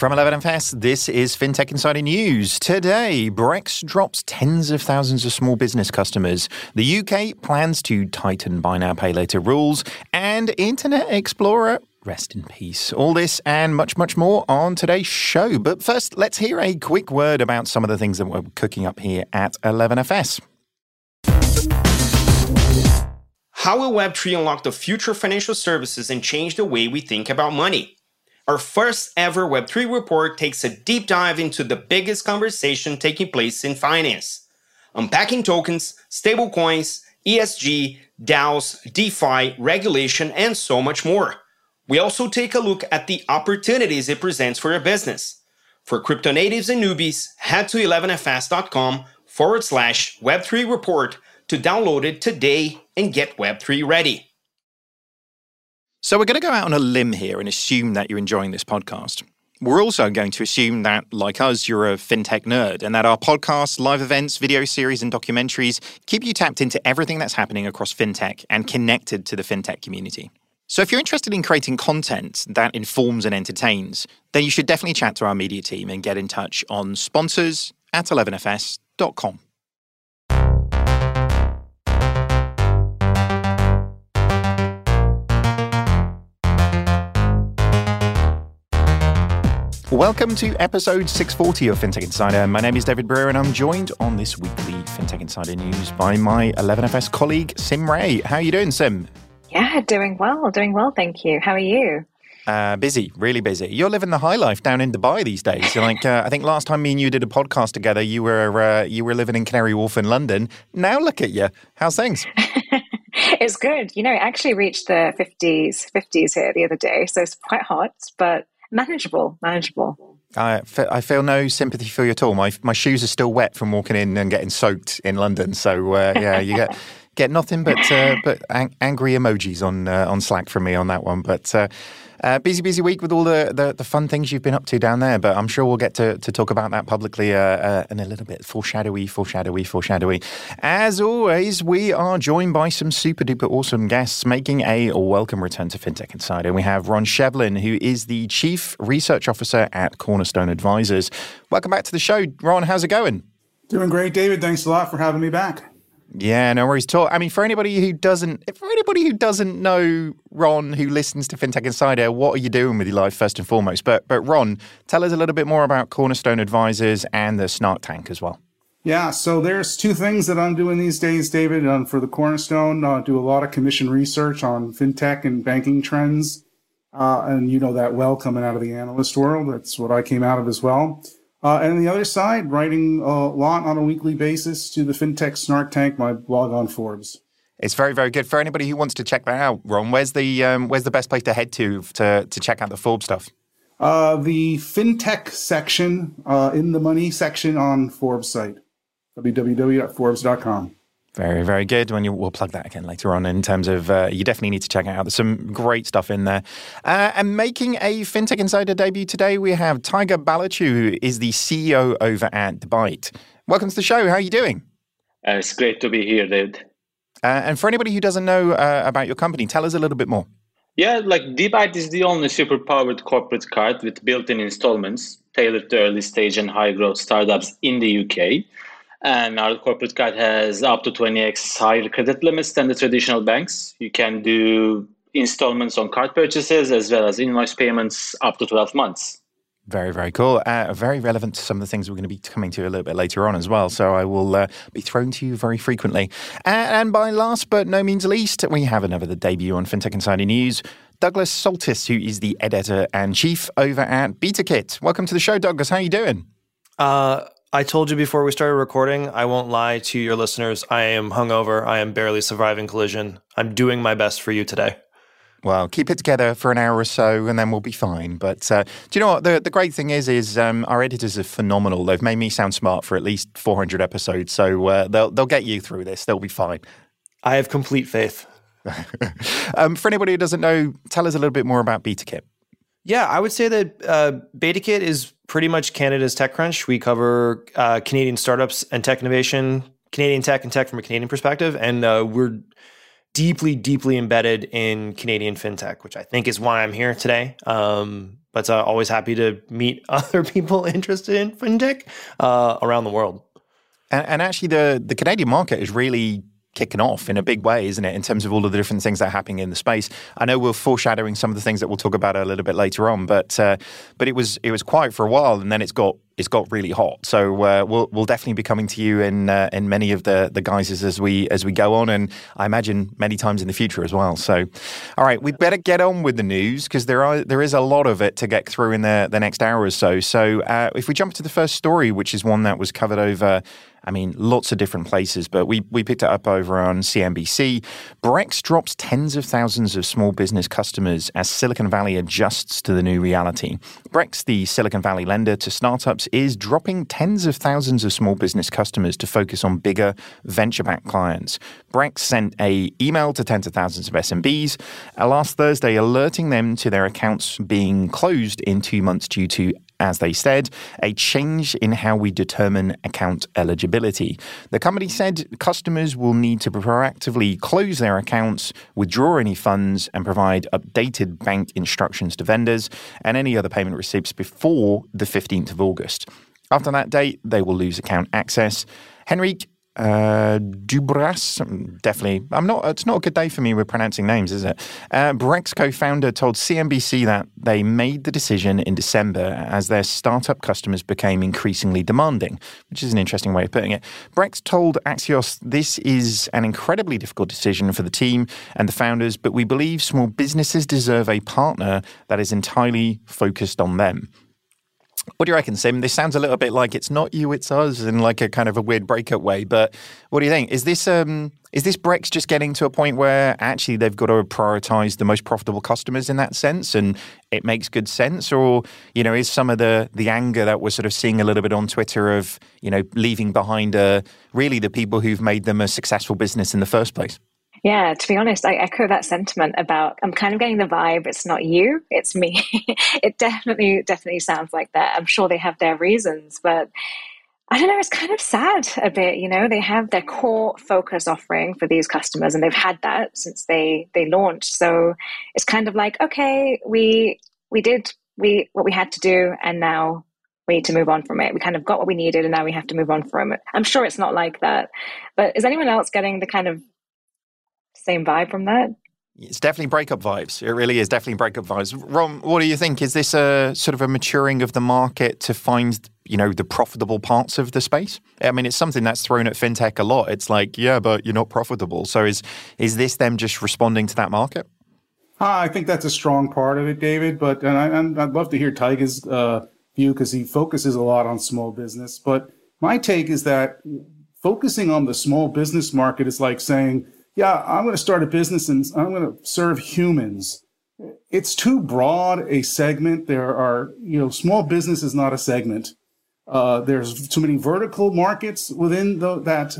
From 11FS, this is FinTech Insider News. Today, Brex drops tens of thousands of small business customers. The UK plans to tighten buy now, pay later rules. And Internet Explorer Rest in peace. All this and much, much more on today's show. But first, let's hear a quick word about some of the things that we're cooking up here at 11FS. How will Web3 unlock the future of financial services and change the way we think about money? Our first ever Web3 report takes a deep dive into the biggest conversation taking place in finance, unpacking tokens, stablecoins, ESG, DAOs, DeFi, regulation, and so much more. We also take a look at the opportunities it presents for your business. For crypto natives and newbies, head to 11fs.com forward slash Web3 report to download it today and get Web3 ready. So, we're going to go out on a limb here and assume that you're enjoying this podcast. We're also going to assume that, like us, you're a fintech nerd and that our podcasts, live events, video series, and documentaries keep you tapped into everything that's happening across fintech and connected to the fintech community. So, if you're interested in creating content that informs and entertains, then you should definitely chat to our media team and get in touch on sponsors at 11fs.com. Welcome to episode 640 of FinTech Insider. My name is David Brear, and I'm joined on this weekly FinTech Insider news by my 11FS colleague, Sim Rai. How are you doing, Sim? Yeah, doing well, doing well, thank you. How are you? Uh, busy, really busy. You're living the high life down in Dubai these days. like uh, I think last time me and you did a podcast together, you were uh, you were living in Canary Wharf in London. Now look at you. How's things? it's good. You know, it actually reached the 50s 50s here the other day, so it's quite hot, but manageable, manageable. I, I feel no sympathy for you at all. My my shoes are still wet from walking in and getting soaked in London. So uh, yeah, you get get nothing but uh, but ang- angry emojis on uh, on Slack from me on that one. But uh, busy, busy week with all the, the, the, fun things you've been up to down there, but I'm sure we'll get to, to talk about that publicly uh, uh, in a little bit. Foreshadowy, foreshadowy, foreshadowy. As always, we are joined by some super duper awesome guests making a welcome return to FinTech Insider. We have Ron Shevlin, who is the Chief Research Officer at Cornerstone Advisors. Welcome back to the show. Ron, how's it going? Doing great, David. Thanks a lot for having me back. Yeah, no worries at all. I mean, for anybody who doesn't, for anybody who doesn't know Ron, who listens to FinTech Insider, what are you doing with your life first and foremost? But, but Ron, tell us a little bit more about Cornerstone Advisors and the Snark Tank as well. Yeah, so there's two things that I'm doing these days, David. Um, for the Cornerstone, uh, do a lot of commission research on fintech and banking trends, uh, and you know that well coming out of the analyst world. That's what I came out of as well. Uh, and on the other side, writing a lot on a weekly basis to the FinTech Snark Tank, my blog on Forbes. It's very, very good for anybody who wants to check that out. Ron, where's the um, where's the best place to head to to to check out the Forbes stuff? Uh, the fintech section uh, in the money section on Forbes site, www.forbes.com. Very, very good. When you, we'll plug that again later on in terms of uh, you definitely need to check it out. There's some great stuff in there. Uh, and making a FinTech Insider debut today, we have Tayga Baltacıoğlu, who is the CEO over at Byte. Welcome to the show. How are you doing? Uh, it's great to be here, David. Uh, and for anybody who doesn't know uh, about your company, tell us a little bit more. Yeah, like Debite is the only super powered corporate card with built in installments tailored to early stage and high growth startups in the UK. And our corporate card has up to 20x higher credit limits than the traditional banks. You can do installments on card purchases as well as invoice payments up to 12 months. Very, very cool. Uh, very relevant to some of the things we're going to be coming to a little bit later on as well. So I will uh, be thrown to you very frequently. and by last but no means least, we have another debut on FinTech Insider News. Douglas Soltys, who is the editor and chief over at BetaKit. Welcome to the show, Douglas. How are you doing? Uh, I told you before we started recording, I won't lie to your listeners. I am hungover. I am barely surviving collision. I'm doing my best for you today. Well, keep it together for an hour or so, and then we'll be fine. But uh, do you know what the the great thing is? Is um, our editors are phenomenal. They've made me sound smart for at least 400 episodes, so uh, they'll they'll get you through this. They'll be fine. I have complete faith. um, for anybody who doesn't know, tell us a little bit more about BetaKit. Yeah, I would say that uh, BetaKit is pretty much Canada's TechCrunch. We cover uh, Canadian startups and tech innovation, Canadian tech and tech from a Canadian perspective, and uh, we're deeply, deeply embedded in Canadian fintech, which I think is why I'm here today. Um, but uh, always happy to meet other people interested in fintech uh, around the world. And, and, actually, the the Canadian market is really kicking off in a big way, isn't it? In terms of all of the different things that are happening in the space. I know we're foreshadowing some of the things that we'll talk about a little bit later on, but uh, but it was it was quiet for a while, and then it's got it's got really hot. So uh, we'll we'll definitely be coming to you in uh, in many of the the guises as we as we go on, and I imagine many times in the future as well. So, all right, we better get on with the news because there are there is a lot of it to get through in the the next hour or so. So uh, if we jump to the first story, which is one that was covered over I mean, lots of different places, but we, we picked it up over on CNBC. Brex drops tens of thousands of small business customers as Silicon Valley adjusts to the new reality. Brex, the Silicon Valley lender to startups, is dropping tens of thousands of small business customers to focus on bigger venture-backed clients. Brex sent a email to tens of thousands of SMBs uh, last Thursday alerting them to their accounts being closed in two months due to as they said, a change in how we determine account eligibility. The company said customers will need to proactively close their accounts, withdraw any funds, and provide updated bank instructions to vendors and any other payment receipts before the 15th of August. After that date, they will lose account access. Henrique, uh, Dubras, definitely. I'm not. It's not a good day for me with pronouncing names, is it? Uh, Brex co-founder told CNBC that they made the decision in December as their startup customers became increasingly demanding, which is an interesting way of putting it. Brex told Axios this is an incredibly difficult decision for the team and the founders, but we believe small businesses deserve a partner that is entirely focused on them. What do you reckon, Sim? This sounds a little bit like it's not you, it's us, in like a kind of a weird breakup way. But what do you think? Is this um, is this Brex just getting to a point where actually they've got to prioritize the most profitable customers in that sense, and it makes good sense, or you know, is some of the the anger that we're sort of seeing a little bit on Twitter of you know leaving behind uh, really the people who've made them a successful business in the first place? Yeah, to be honest, I echo that sentiment about I'm kind of getting the vibe it's not you, it's me. it definitely, definitely sounds like that. I'm sure they have their reasons, but I don't know, it's kind of sad a bit, you know. They have their core focus offering for these customers and they've had that since they they launched. So it's kind of like, okay, we we did we what we had to do and now we need to move on from it. We kind of got what we needed and now we have to move on from it. I'm sure it's not like that. But is anyone else getting the kind of same vibe from that. It's definitely breakup vibes. It really is definitely breakup vibes. Ron, what do you think? Is this a sort of a maturing of the market to find, you know, the profitable parts of the space? I mean, it's something that's thrown at fintech a lot. It's like, yeah, but you're not profitable. So is is this them just responding to that market? Uh, I think that's a strong part of it, David. But and I, would love to hear Tayga's uh, view because he focuses a lot on small business. But my take is that focusing on the small business market is like saying yeah, I'm going to start a business and I'm going to serve humans. It's too broad a segment. There are, you know, small business is not a segment. Uh, there's too many vertical markets within the, that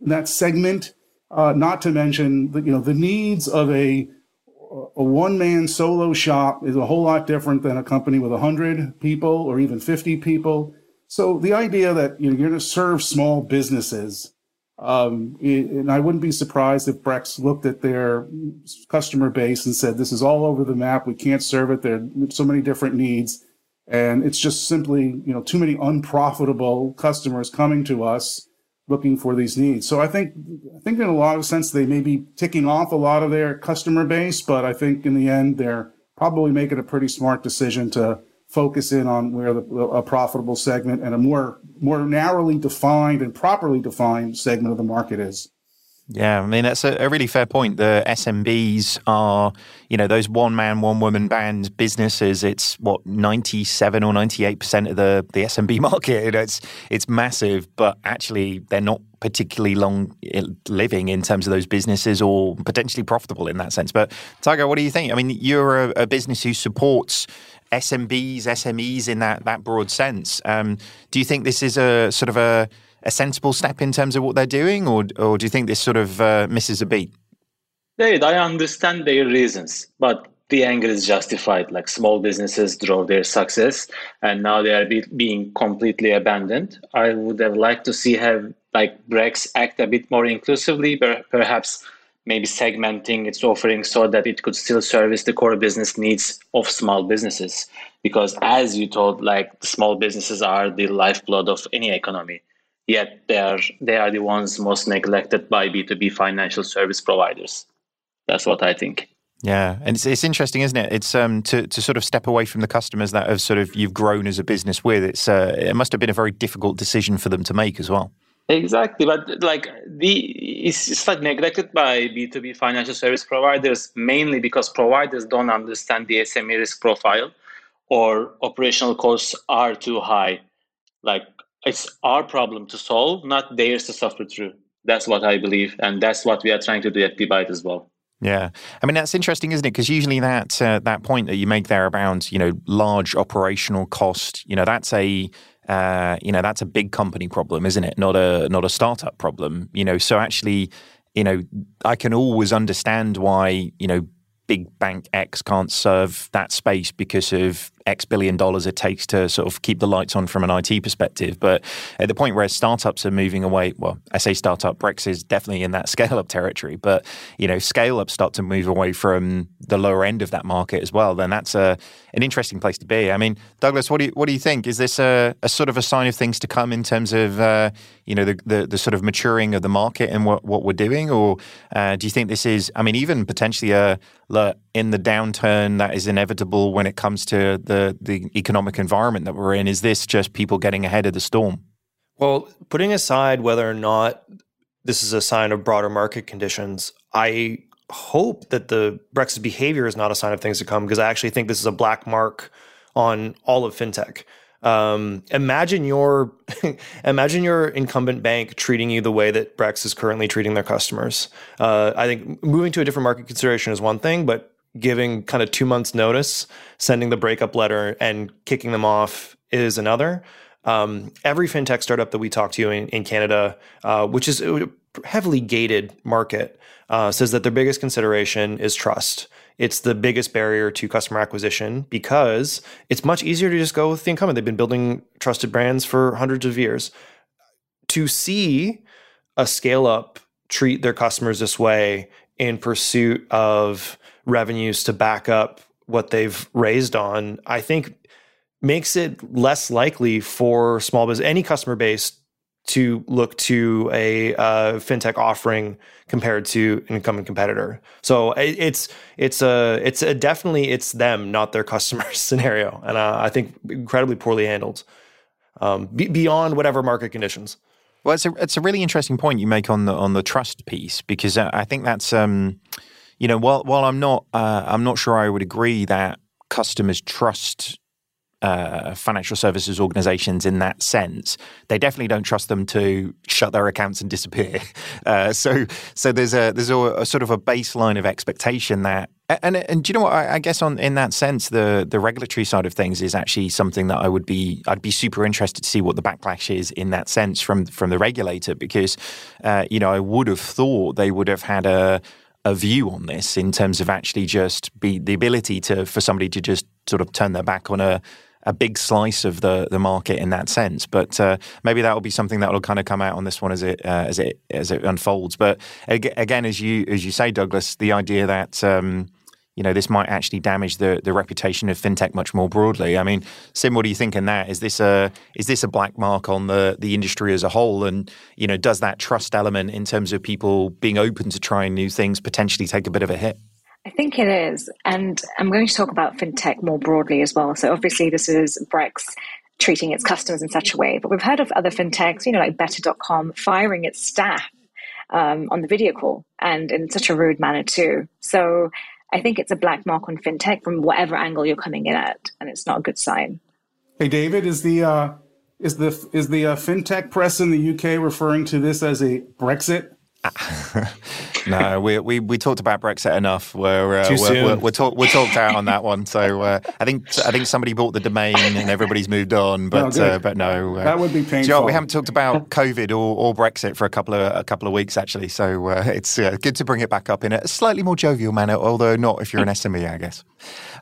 that segment. Uh, not to mention, the, you know, the needs of a a one man solo shop is a whole lot different than a company with 100 people or even 50 people. So the idea that you know, you're going to serve small businesses um, and I wouldn't be surprised if Brex looked at their customer base and said, this is all over the map. We can't serve it. There are so many different needs. And it's just simply, you know, too many unprofitable customers coming to us looking for these needs. So I think, I think in a lot of sense, they may be ticking off a lot of their customer base, but I think in the end, they're probably making a pretty smart decision to focus in on where the, a profitable segment and a more more narrowly defined and properly defined segment of the market is. Yeah, I mean that's a, a, really fair point. The SMBs are, you know, those one man, one woman band businesses. It's what ninety seven or ninety eight percent of the the SMB market. You know, it's it's massive, but actually they're not particularly long eh, living in terms of those businesses or potentially profitable in that sense. But Tayga, what do you think? I mean, you're a, a business who supports SMBs, SMEs in that that broad sense. Um, do you think this is a sort of a, a, sensible step in terms of what they're doing, or or do you think this sort of uh, misses a beat? David, I understand their reasons, but the anger is justified. Like small businesses drove their success, and now they are be- being completely abandoned. I would have liked to see have like Brex act a bit more inclusively, perhaps maybe segmenting its offering so that it could still service the core business needs of small businesses. Because as you told, like small businesses are the lifeblood of any economy. Yet they are they are the ones most neglected by B2B financial service providers. That's what I think. Yeah, and it's, it's interesting, isn't it? It's um to, to sort of step away from the customers that have sort of you've grown as a business with. It's uh, it must have been a very difficult decision for them to make as well. Exactly, but like the it's, it's like neglected by B two B financial service providers mainly because providers don't understand the SME risk profile, or operational costs are too high. Like it's our problem to solve, not theirs to suffer through. That's what I believe, and that's what we are trying to do at Debite as well. Yeah, I mean that's interesting, isn't it? Because usually that uh, that point that you make there about you know large operational cost, you know that's a uh, you know that's a big company problem, isn't it? Not a not a startup problem. You know, so actually, you know, I can always understand why you know big bank X can't serve that space because of X billion dollars it takes to sort of keep the lights on from an IT perspective. But at the point where startups are moving away, well, I say startup, Brex is definitely in that scale up territory. But you know, scale up start to move away from the lower end of that market as well. Then that's a an interesting place to be. I mean, Douglas, what do you what do you think? Is this a, a sort of a sign of things to come in terms of uh, you know the, the, the sort of maturing of the market and what what we're doing, or uh, do you think this is? I mean, even potentially a in the downturn that is inevitable when it comes to the the the economic environment that we're in? Is this just people getting ahead of the storm? Well, putting aside whether or not this is a sign of broader market conditions, I hope that the Brexit behavior is not a sign of things to come because I actually think this is a black mark on all of fintech. Um, imagine your imagine your incumbent bank treating you the way that Brex is currently treating their customers. Uh, I think moving to a different market consideration is one thing, but giving kind of two months notice, sending the breakup letter, and kicking them off is another. Um, every fintech startup that we talk to in, in Canada, uh, which is a heavily gated market, uh, says that their biggest consideration is trust. It's the biggest barrier to customer acquisition because it's much easier to just go with the incumbent. They've been building trusted brands for hundreds of years. To see a scale up treat their customers this way in pursuit of revenues to back up what they've raised on, I think makes it less likely for small business, any customer base to look to a uh, fintech offering compared to an incumbent competitor. So it's it's a it's a definitely it's them, not their customer scenario, and uh, I think incredibly poorly handled um, beyond whatever market conditions. Well, it's a it's a really interesting point you make on the on the trust piece because I think that's. Um, you know, while while I'm not uh, I'm not sure I would agree that customers trust uh, financial services organizations in that sense. They definitely don't trust them to shut their accounts and disappear. Uh, so, so there's a there's a, a, sort of a baseline of expectation that, and and do you know what? I, I, guess on in that sense, the the regulatory side of things is actually something that I would be I'd be super interested to see what the backlash is in that sense from from the regulator because, uh, you know, I would have thought they would have had a a view on this in terms of actually just be the ability to for somebody to just sort of turn their back on a a big slice of the the market in that sense. But uh, maybe that will be something that will kind of come out on this one as it uh, as it as it unfolds. But again, as you as you say, Douglas, the idea that um, you know, this might actually damage the the reputation of fintech much more broadly. I mean, Sim, what do you think in that? Is this a is this a black mark on the the industry as a whole? And you know, does that trust element in terms of people being open to trying new things potentially take a bit of a hit? I think it is, and I'm going to talk about fintech more broadly as well. So obviously, this is Brex treating its customers in such a way, but we've heard of other fintechs, you know, like Better.com firing its staff um, on the video call and in such a rude manner too. So I think it's a black mark on fintech from whatever angle you're coming in at, and it's not a good sign. Hey, David, is the uh, is the is the uh, fintech press in the UK referring to this as a Brexit? no, we, we we talked about Brexit enough. We're uh, we're, we're, we're, talk, we're, talked out on that one. So uh, I think I think somebody bought the domain and everybody's moved on. But no, uh, but no, uh, that would be painful. You know, we haven't talked about COVID or, or Brexit for a couple of a couple of weeks actually. So uh, it's uh, good to bring it back up in a slightly more jovial manner, although not if you're an SME, I guess.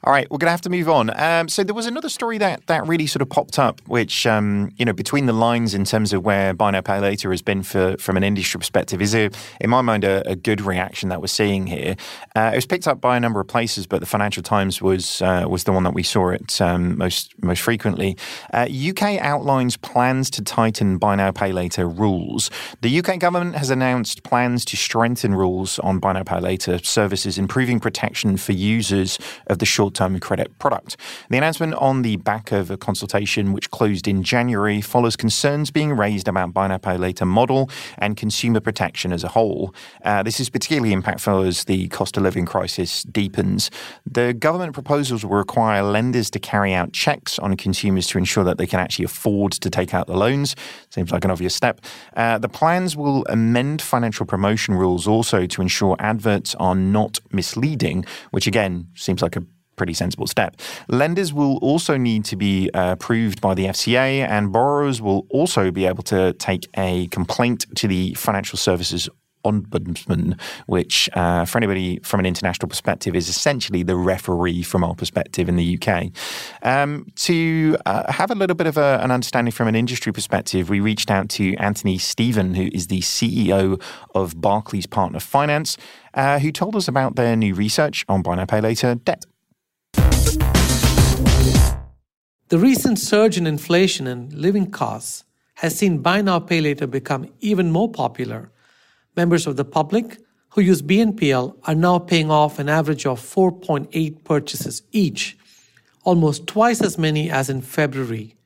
All right, we're going to have to move on. Um, so there was another story that that really sort of popped up, which um, you know between the lines in terms of where buy now pay later has been for from an industry perspective is a in my mind, a, a good reaction that we're seeing here. Uh, it was picked up by a number of places, but the Financial Times was uh, was the one that we saw it um, most most frequently. UK uh, outlines plans to tighten buy now pay later rules. The UK government has announced plans to strengthen rules on buy now pay later services, improving protection for users of the short term credit product. The announcement on the back of a consultation which closed in January follows concerns being raised about buy now pay later model and consumer protection as a whole. Uh, this is particularly impactful as the cost of living crisis deepens. The government proposals will require lenders to carry out checks on consumers to ensure that they can actually afford to take out the loans. Seems like an obvious step. Uh, the plans will amend financial promotion rules also to ensure adverts are not misleading, which again seems like a pretty sensible step. Lenders will also need to be uh, approved by the FCA, and borrowers will also be able to take a complaint to the Financial Services ombudsman, which, uh, for anybody from an international perspective, is essentially the referee from our perspective in the UK. Um, to uh, have a little bit of a, an understanding from an industry perspective, we reached out to Antony Stephen, who is the CEO of Barclays Partner Finance, uh, who told us about their new research on buy now pay later debt. The recent surge in inflation and living costs has seen buy now pay later become even more popular. Members of the public who use BNPL are now paying off an average of 4.8 purchases each, almost twice as many as in February.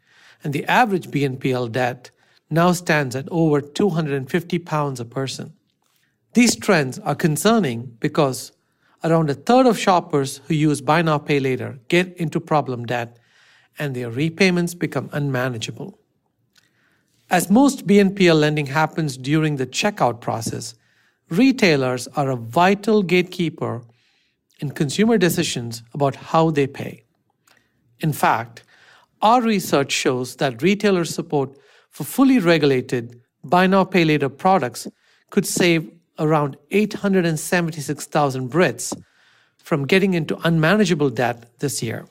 And the average BNPL debt now stands at over 250 pounds a person. These trends are concerning because around a third of shoppers who use buy now pay later get into problem debt and their repayments become unmanageable. As most BNPL lending happens during the checkout process, retailers are a vital gatekeeper in consumer decisions about how they pay. In fact, our research shows that retailer support for fully regulated buy now pay later products could save around 876,000 Brits from getting into unmanageable debt this year.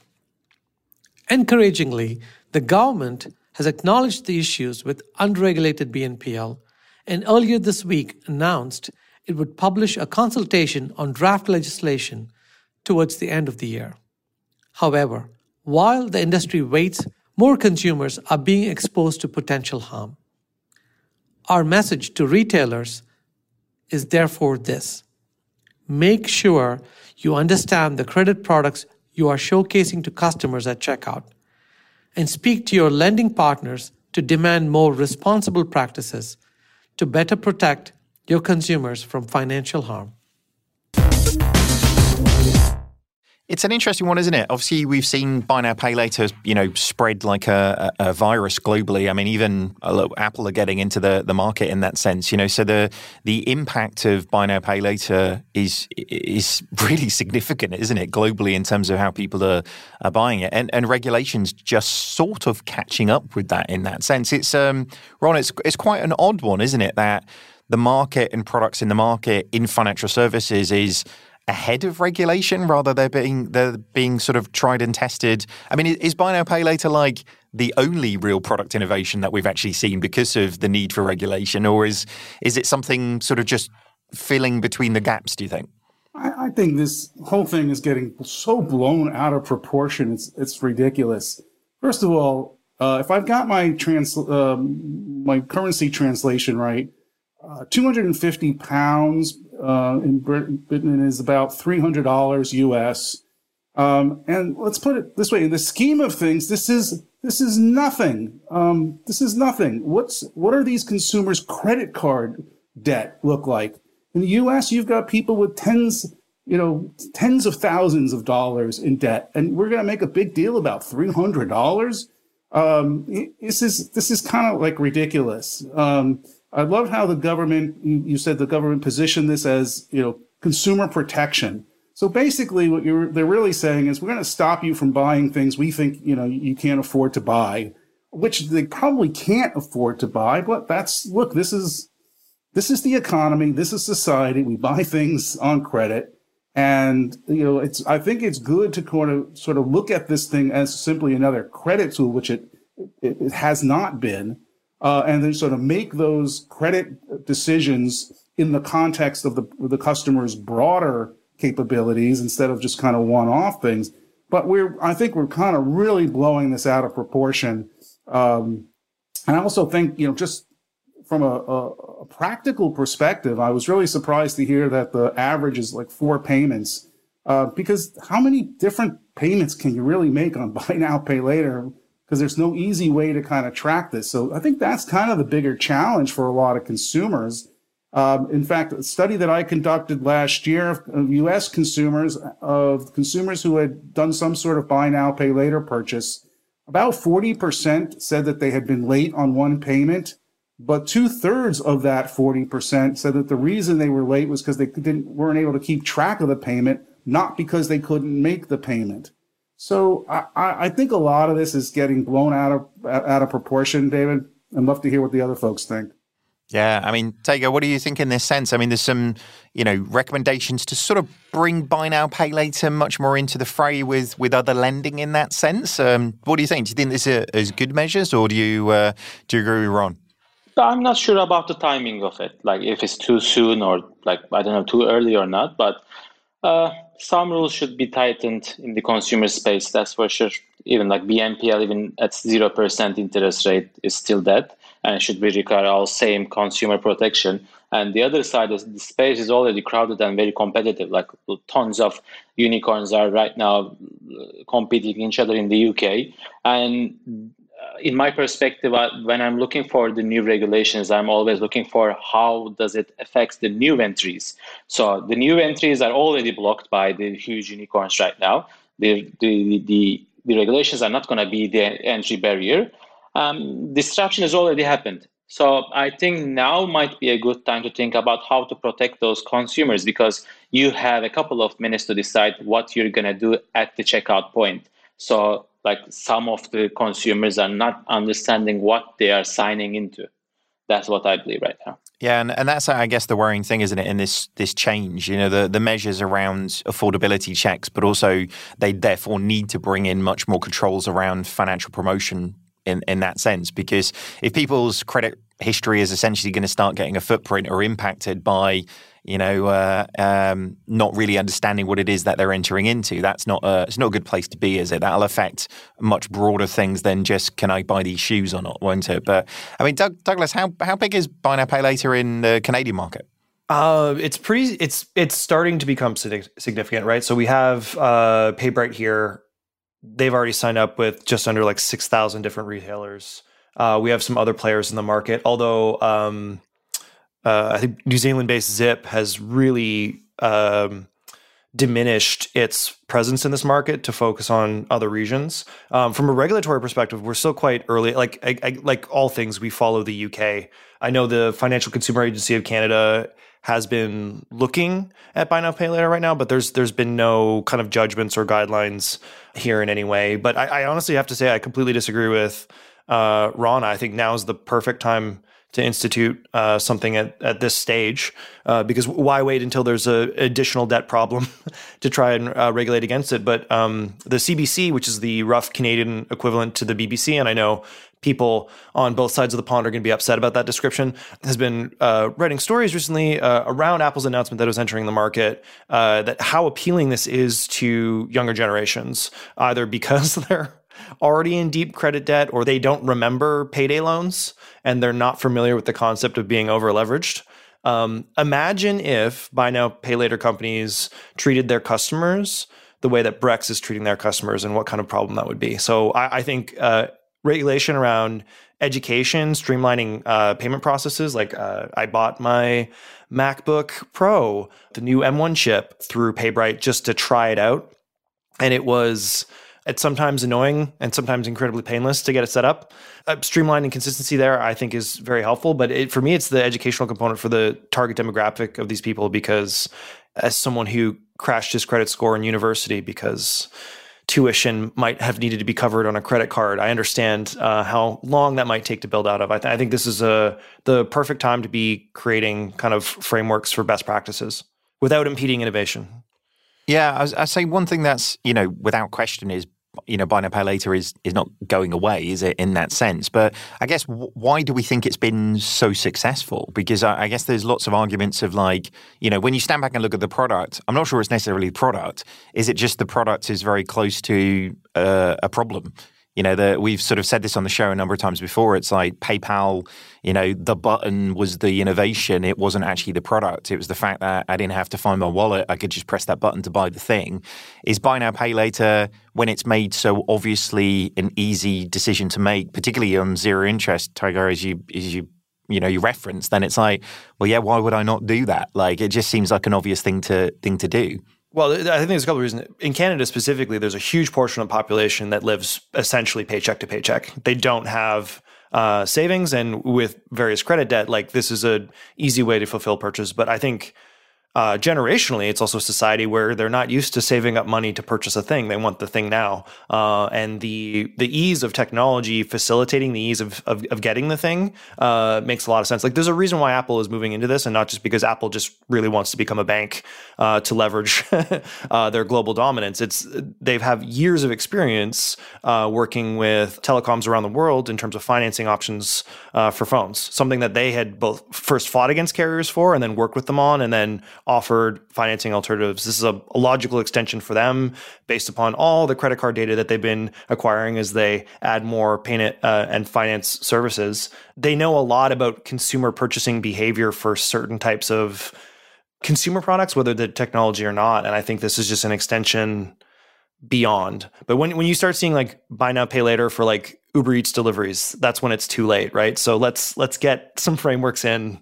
Encouragingly, the government has acknowledged the issues with unregulated BNPL and earlier this week announced it would publish a consultation on draft legislation towards the end of the year. However, while the industry waits, more consumers are being exposed to potential harm. Our message to retailers is therefore this make sure you understand the credit products you are showcasing to customers at checkout, and speak to your lending partners to demand more responsible practices to better protect your consumers from financial harm. It's an interesting one, isn't it? Obviously, we've seen buy now, pay later, you know, spread like a, a, virus globally. I mean, even Apple are getting into the, the market in that sense. You know, so the the impact of buy now, pay later is is really significant, isn't it, globally in terms of how people are, are buying it, and and regulations just sort of catching up with that in that sense. It's um, Ron, it's it's quite an odd one, isn't it? That the market and products in the market in financial services is ahead of regulation rather they're being they're being sort of tried and tested? I mean is buy now pay later like the only real product innovation that we've actually seen because of the need for regulation? Or is is it something sort of just filling between the gaps do you think? I, I think this whole thing is getting so blown out of proportion. It's it's ridiculous. First of all uh, if i've got my trans uh, my currency translation right uh, 250 pounds uh, in Britain is about $300 US. Um, and let's put it this way: in the scheme of things, this is this is nothing. Um, this is nothing. What's what are these consumers' credit card debt look like? In the U.S., you've got people with tens, you know, tens of thousands of dollars in debt, and we're going to make a big deal about three hundred dollars. Um, this is this is kind of like ridiculous. Um, I love how the government, you, said the government positioned this as, you know, consumer protection. So basically, what you're they're really saying is we're going to stop you from buying things we think you know you can't afford to buy, which they probably can't afford to buy. But that's look, this is this is the economy, this is society. We buy things on credit, and you know it's I think it's good to kind of sort of look at this thing as simply another credit tool, which it it, it has not been uh, and then sort of make those credit decisions in the context of the the customer's broader capabilities instead of just kind of one-off things. But we're I think we're kind of really blowing this out of proportion. Um, and I also think you know just from a, a, a, practical perspective, I was really surprised to hear that the average is like four payments. Uh, because how many different payments can you really make on buy now, pay later? Because there's no easy way to kind of track this. So I think that's kind of the bigger challenge for a lot of consumers. Um, in fact, a study that I conducted last year of U.S. consumers, of consumers who had done some sort of buy now, pay later purchase, about 40% said that they had been late on one payment but two thirds of that 40% said that the reason they were late was because they didn't, weren't able to keep track of the payment, not because they couldn't make the payment. So I, I think a lot of this is getting blown out of, out of proportion, David. I'd love to hear what the other folks think. Yeah, I mean, Tayga, what do you think in this sense? I mean, there's some, you know, recommendations to sort of bring buy now, pay later much more into the fray with with other lending in that sense. Um, what do you think? Do you think this is good measures, or do you uh, do you agree with Ron? I'm not sure about the timing of it, like if it's too soon or like I don't know too early or not. But uh, some rules should be tightened in the consumer space. That's for sure. Even like BNPL, even at zero percent interest rate, is still dead and should be require all same consumer protection. And the other side is the space is already crowded and very competitive. Like tons of unicorns are right now uh, competing each other in the UK, and in my perspective, when I'm looking for the new regulations, I'm always looking for how does it affect the new entries. So the new entries are already blocked by the huge unicorns right now. The the the, the regulations are not going to be the entry barrier. Um, disruption has already happened. So I think now might be a good time to think about how to protect those consumers because you have a couple of minutes to decide what you're going to do at the checkout point. So like some of the consumers are not understanding what they are signing into. That's what I believe right now. Yeah, and, and that's I guess the worrying thing, isn't it? In this this change, you know, the the measures around affordability checks, but also they therefore need to bring in much more controls around financial promotion in in that sense. Because if people's credit history is essentially going to start getting a footprint or impacted by you know, uh, um, not really understanding what it is that they're entering into. That's not a, it's not a good place to be, is it? That'll affect much broader things than just can I buy these shoes or not, won't it? But I mean, Doug, Douglas, how how big is buy now pay later in the Canadian market? Uh, it's pretty. It's it's starting to become significant, right? So we have uh, PayBright here. They've already signed up with just under like six thousand different retailers. Uh, we have some other players in the market, although um, uh, I think New Zealand based Zip has really um, diminished its presence in this market to focus on other regions. Um, from a regulatory perspective, we're still quite early. Like I, I, like all things, we follow the UK. I know the Financial Consumer Agency of Canada has been looking at buy now pay later right now, but there's there's been no kind of judgments or guidelines here in any way. But I, I honestly have to say I completely disagree with uh, Ron. I think now is the perfect time to institute uh, something at, at this stage uh, because why wait until there's an additional debt problem to try and uh, regulate against it? But um, the CBC, which is the rough Canadian equivalent to the BBC, and I know people on both sides of the pond are going to be upset about that description, has been uh, writing stories recently uh, around Apple's announcement that it was entering the market, uh, that how appealing this is to younger generations, either because they're already in deep credit debt or they don't remember payday loans and they're not familiar with the concept of being over leveraged. Um, imagine if buy now, pay later companies treated their customers the way that Brex is treating their customers and what kind of problem that would be. So I, I think uh, regulation around education, streamlining uh, payment processes. Like uh, I bought my MacBook Pro, the new M1 chip through PayBright just to try it out. And it was it's sometimes annoying and sometimes incredibly painless to get it set up. Uh, streamlining consistency there, I think, is very helpful. But it, for me, it's the educational component for the target demographic of these people because, as someone who crashed his credit score in university because tuition might have needed to be covered on a credit card. I understand uh, how long that might take to build out of. I, th- I think this is a the perfect time to be creating kind of frameworks for best practices without impeding innovation. Yeah, I, I say one thing that's you know without question is you know, buy now pay later is is not going away, is it? In that sense, but I guess why do we think it's been so successful? Because I, I, guess there's lots of arguments of like, you know, when you stand back and look at the product, I'm not sure it's necessarily the product. Is it just the product is very close to uh, a problem? You know, the, we've sort of said this on the show a number of times before. It's like PayPal, you know, the button was the innovation. It wasn't actually the product. It was the fact that I didn't have to find my wallet. I could just press that button to buy the thing. Is buy now, pay later when it's made so obviously an easy decision to make, particularly on zero interest, Tayga, as you, as you you know you reference then it's like well yeah why would i not do that like it just seems like an obvious thing to thing to do well, I think there's a couple of reasons. In Canada specifically, there's a huge portion of the population that lives essentially paycheck to paycheck. They don't have uh, savings, and with various credit debt, like this is an easy way to fulfill purchase. But I think uh, generationally, it's also a society where they're not used to saving up money to purchase a thing. They want the thing now, uh, and the the ease of technology facilitating the ease of of, of getting the thing uh, makes a lot of sense. Like, there's a reason why Apple is moving into this, and not just because Apple just really wants to become a bank uh, to leverage uh, their global dominance. It's they have years of experience uh, working with telecoms around the world in terms of financing options for phones. Something that they had both first fought against carriers for, and then worked with them on, and then offered financing alternatives. This is a, a, logical extension for them based upon all the credit card data that they've been acquiring as they add more payment uh, and finance services. They know a lot about consumer purchasing behavior for certain types of consumer products, whether the technology or not. And I think this is just an extension beyond. But when when you start seeing like buy now pay later for like Uber Eats deliveries, that's when it's too late, right? So let's let's get some frameworks in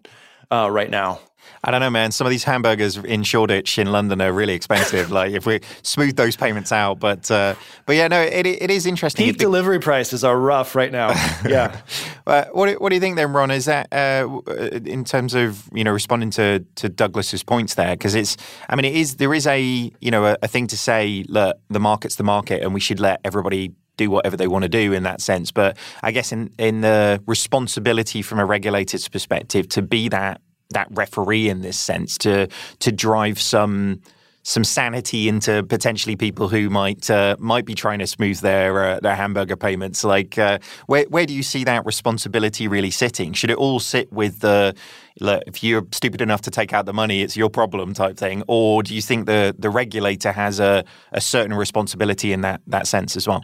uh, right now. I don't know, man. Some of these hamburgers in Shoreditch in London are really expensive. like if we smooth those payments out, but uh, but yeah, no, it it is interesting. Peak delivery prices are rough right now. Yeah. uh, what what do you think then, Ron? Is that uh, in terms of you know responding to to Douglas's points there? Because it's, I mean, it is there is a you know a, a thing to say. Look, the market's the market, and we should let everybody do whatever they want to do in that sense. But I guess in in the responsibility from a regulator's perspective to be that that referee in this sense to to drive some some sanity into potentially people who might uh, might be trying to smooth their uh, their hamburger payments. Like, uh, where where do you see that responsibility really sitting? Should it all sit with the look, if you're stupid enough to take out the money, it's your problem type thing, or do you think the the regulator has a, a certain responsibility in that that sense as well?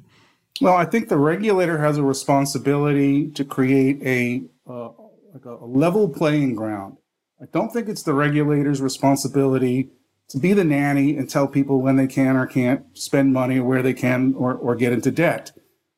Well, I think the regulator has a responsibility to create a uh, like a level playing ground I don't think it's the regulator's responsibility to be the nanny and tell people when they can or can't spend money or where they can or, or get into debt.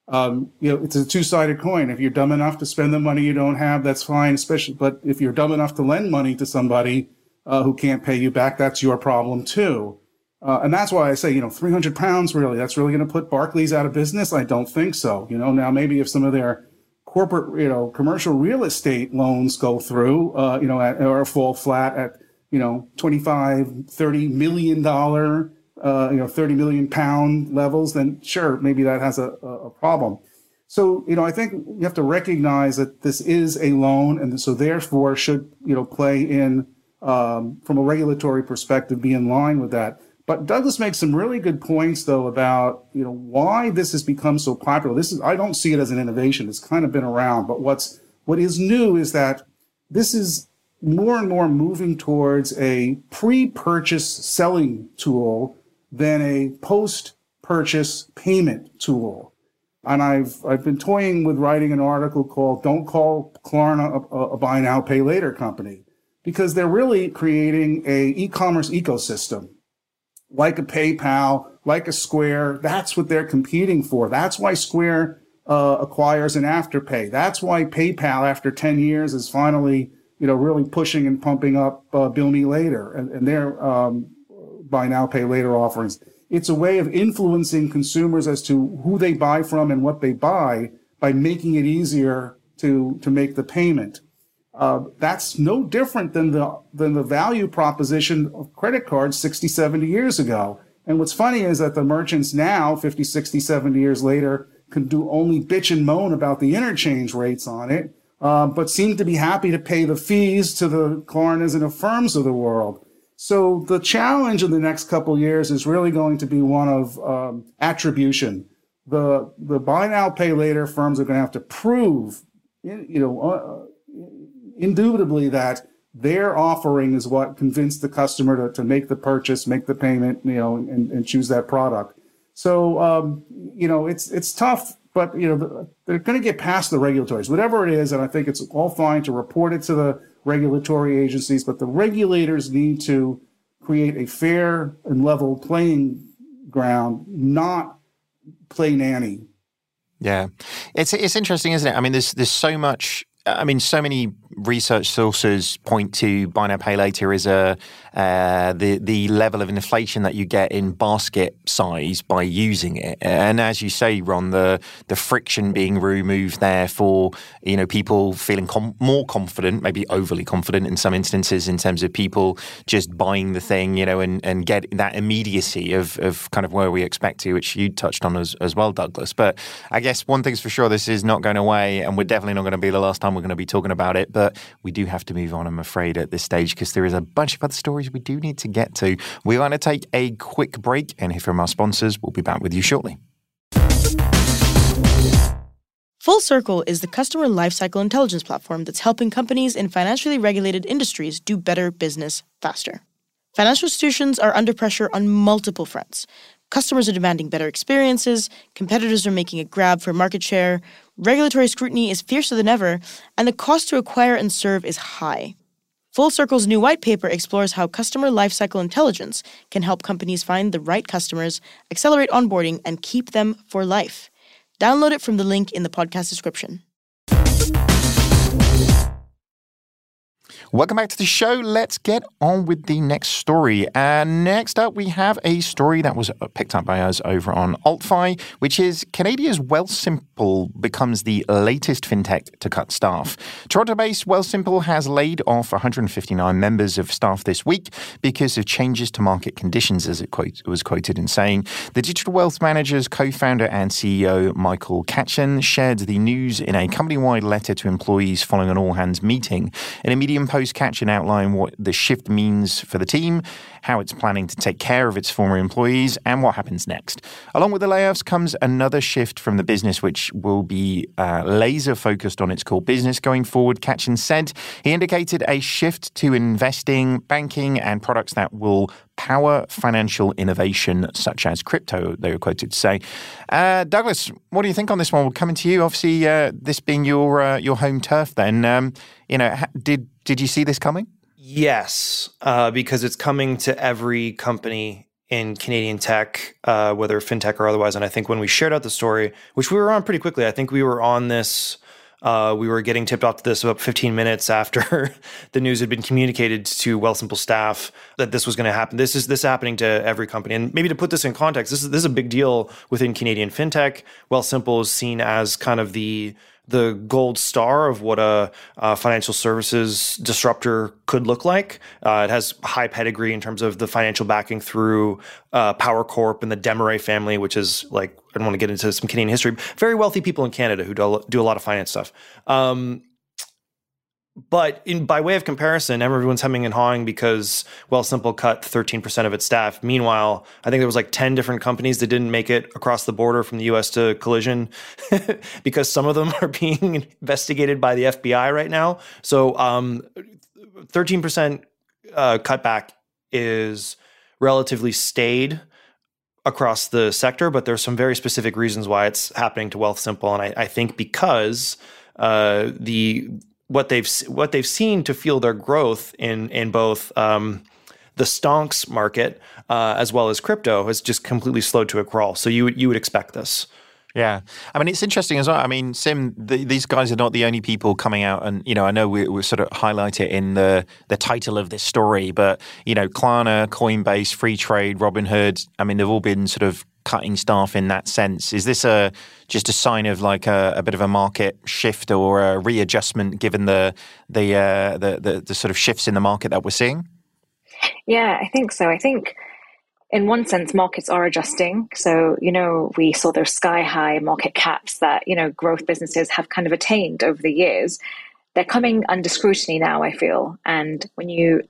Um, you know, it's a two-sided coin. If you're dumb enough to spend the money you don't have, that's fine. Especially, but if you're dumb enough to lend money to somebody uh, who can't pay you back, that's your problem too. Uh, and that's why I say, you know, 300 pounds really, that's really going to put Barclays out of business. I don't think so. You know, now maybe if some of their corporate, you know, commercial real estate loans go through, uh, you know, at, or fall flat at, you know, 25, 30 million dollar, uh, you know, 30 million pound levels, then sure, maybe that has a, a problem. So, you know, I think you have to recognize that this is a loan and so therefore should, you know, play in, um, from a regulatory perspective, be in line with that. But Douglas makes some really good points, though, about you know why this has become so popular. This is I don't see it as an innovation; it's kind of been around. But what's what is new is that this is more and more moving towards a pre-purchase selling tool than a post-purchase payment tool. And I've I've been toying with writing an article called "Don't Call Klarna a, a Buy Now Pay Later Company," because they're really creating a e-commerce ecosystem like a PayPal, like a Square. That's what they're competing for. That's why Square uh, acquires an Afterpay. That's why PayPal, after 10 years, is finally, you know, really pushing and pumping up uh, Bill Me Later and, and their um, buy now, pay later offerings. It's a way of influencing consumers as to who they buy from and what they buy by making it easier to, to make the payment. Uh, that's no different than the than the value proposition of credit cards 60, 70 years ago. And what's funny is that the merchants now, 50, 60, 70 years later, can do only bitch and moan about the interchange rates on it, uh, but seem to be happy to pay the fees to the Klarnas and Affirms of the world. So the challenge in the next couple years is really going to be one of um, attribution. the the buy now pay later firms are going to have to prove, you know, uh, indubitably that their offering is what convinced the customer to, to make the purchase, make the payment, you know, and, and choose that product. So, um, you know, it's it's tough, but you know, they're going to get past the regulatories, whatever it is, and I think it's all fine to report it to the regulatory agencies, but the regulators need to create a fair and level playing ground, not play nanny. Yeah, it's it's interesting, isn't it? I mean, there's there's so much I mean, so many research sources point to buy now pay later is a uh, the the level of inflation that you get in basket size by using it. And as you say, Ron, the the friction being removed there for you know people feeling com- more confident, maybe overly confident in some instances, in terms of people just buying the thing, you know, and, and get that immediacy of, of kind of where we expect to, which you touched on as, as well, Douglas. But I guess one thing's for sure, this is not going away, and we're definitely not going to be the last time we're going to be talking about it. But we do have to move on, I'm afraid, at this stage, because there is a bunch of other stories we do need to get to. We're going to take a quick break and hear from our sponsors. We'll be back with you shortly. FullCircl is the customer lifecycle intelligence platform that's helping companies in financially regulated industries do better business faster. Financial institutions are under pressure on multiple fronts. Customers are demanding better experiences, competitors are making a grab for market share, regulatory scrutiny is fiercer than ever, and the cost to acquire and serve is high. FullCircl's new white paper explores how customer lifecycle intelligence can help companies find the right customers, accelerate onboarding, and keep them for life. Download it from the link in the podcast description. Welcome back to the show. Let's get on with the next story. And next up, we have a story that was picked up by us over on AltFi, which is Canada's Wealthsimple becomes the latest fintech to cut staff. Toronto-based Wealthsimple has laid off 159 members of staff this week because of changes to market conditions, as it quote, was quoted in saying. The digital wealth manager's co-founder and CEO Michael Katchen shared the news in a company-wide letter to employees following an all-hands meeting. In a Medium post Katchen outline what the shift means for the team, how it's planning to take care of its former employees, and what happens next. Along with the layoffs comes another shift from the business, which will be uh, laser focused on its core business going forward. Katchen said he indicated a shift to investing, banking, and products that will power financial innovation, such as crypto, they were quoted to say. Uh, Douglas, what do you think on this one? We're coming to you. Obviously, uh, this being your uh, your home turf, then, um, you know, did did you see this coming? Yes, uh, because it's coming to every company in Canadian tech, uh, whether fintech or otherwise. And I think when we shared out the story, which we were on pretty quickly, I think we were on this. Uh, we were getting tipped off to this about 15 minutes after the news had been communicated to Wealthsimple staff that this was going to happen. This is this happening to every company, and maybe to put this in context, this is this is a big deal within Canadian fintech. Wealthsimple is seen as kind of the the gold star of what a, a, financial services disruptor could look like. Uh, it has high pedigree in terms of the financial backing through uh, Power Corp and the Desmarais family, which is like I don't want to get into some Canadian history. Very wealthy people in Canada who do, do a lot of finance stuff. Um, but in by way of comparison, everyone's hemming and hawing because Wealthsimple cut 13% of its staff. Meanwhile, I think there was like 10 different companies that didn't make it across the border from the US to collision because some of them are being investigated by the FBI right now. So um, 13% uh, cutback is relatively stayed across the sector, but there's some very specific reasons why it's happening to Wealthsimple. And I, I think because uh, the what they've what they've seen to fuel their growth in in both um, the stonks market uh, as well as crypto has just completely slowed to a crawl. So you you would expect this. Yeah, I mean it's interesting as well. I mean, Sim, the, these guys are not the only people coming out, and you know, I know we, we sort of highlight it in the the title of this story, but you know, Klarna, Coinbase, Freetrade, Robinhood. I mean, they've all been sort of cutting staff in that sense. Is this a just a sign of like a, a bit of a market shift or a readjustment given the the, uh, the the the sort of shifts in the market that we're seeing? Yeah, I think so. I think in one sense, markets are adjusting. So, you know, we saw those sky high market caps that, you know, growth businesses have kind of attained over the years. They're coming under scrutiny now, I feel. And when you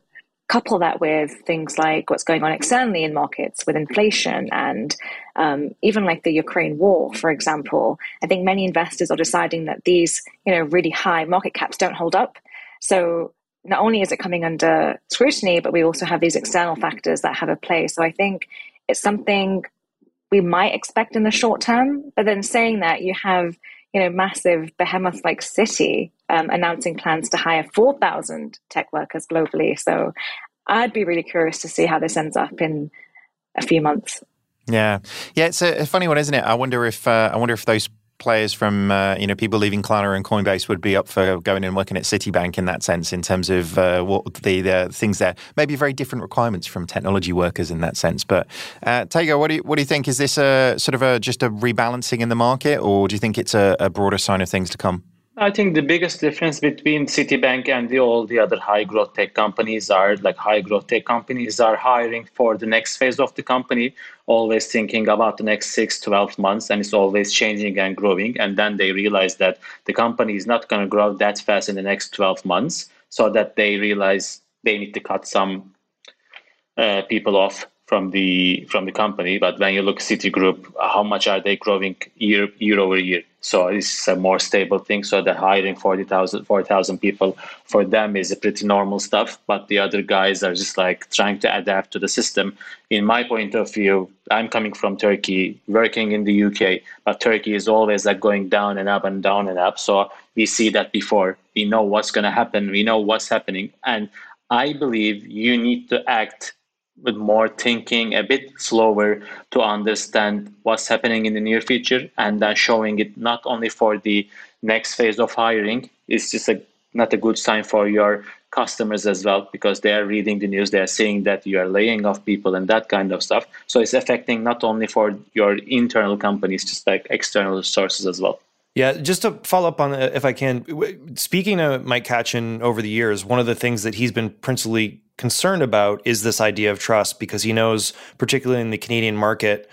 couple that with things like what's going on externally in markets with inflation and um, even like the Ukraine war, for example, I think many investors are deciding that these, you know, really high market caps don't hold up. So not only is it coming under scrutiny, but we also have these external factors that have a play. So I think it's something we might expect in the short term. But then saying that, you have you know massive behemoth like Citi um, announcing plans to hire four thousand tech workers globally. So I'd be really curious to see how this ends up in a few months. Yeah, yeah, it's a, funny one, isn't it? I wonder if uh, I wonder if those players from uh, you know people leaving Klarna and Coinbase would be up for going and working at Citibank in that sense, in terms of uh, what the, the things there. Maybe very different requirements from technology workers in that sense. But uh, Tayga, what do you what do you think? Is this a sort of a just a rebalancing in the market, or do you think it's a, a broader sign of things to come? I think the biggest difference between Citibank and the, all the other high growth tech companies are like high growth tech companies are hiring for the next phase of the company, always thinking about the next six, 12 months, and it's always changing and growing. And then they realize that the company is not going to grow that fast in the next 12 months, so that they realize they need to cut some uh, people off from the from the company. But when you look Citigroup, how much are they growing year year over year? So it's a more stable thing. So the hiring 40,000 40, people for them is a pretty normal stuff. But the other guys are just like trying to adapt to the system. In my point of view, I'm coming from Turkey, working in the UK, but Turkey is always like going down and up and down and up. So we see that before. We know what's going to happen. We know what's happening. And I believe you need to act with more thinking, a bit slower to understand what's happening in the near future, and then showing it not only for the next phase of hiring. It's just a not a good sign for your customers as well because they are reading the news, they are seeing that you are laying off people and that kind of stuff. So it's affecting not only for your internal companies, just like external sources as well. Yeah, just to follow up on if I can, speaking to Mike Katchen over the years, one of the things that he's been principally concerned about is this idea of trust because he knows, particularly in the Canadian market,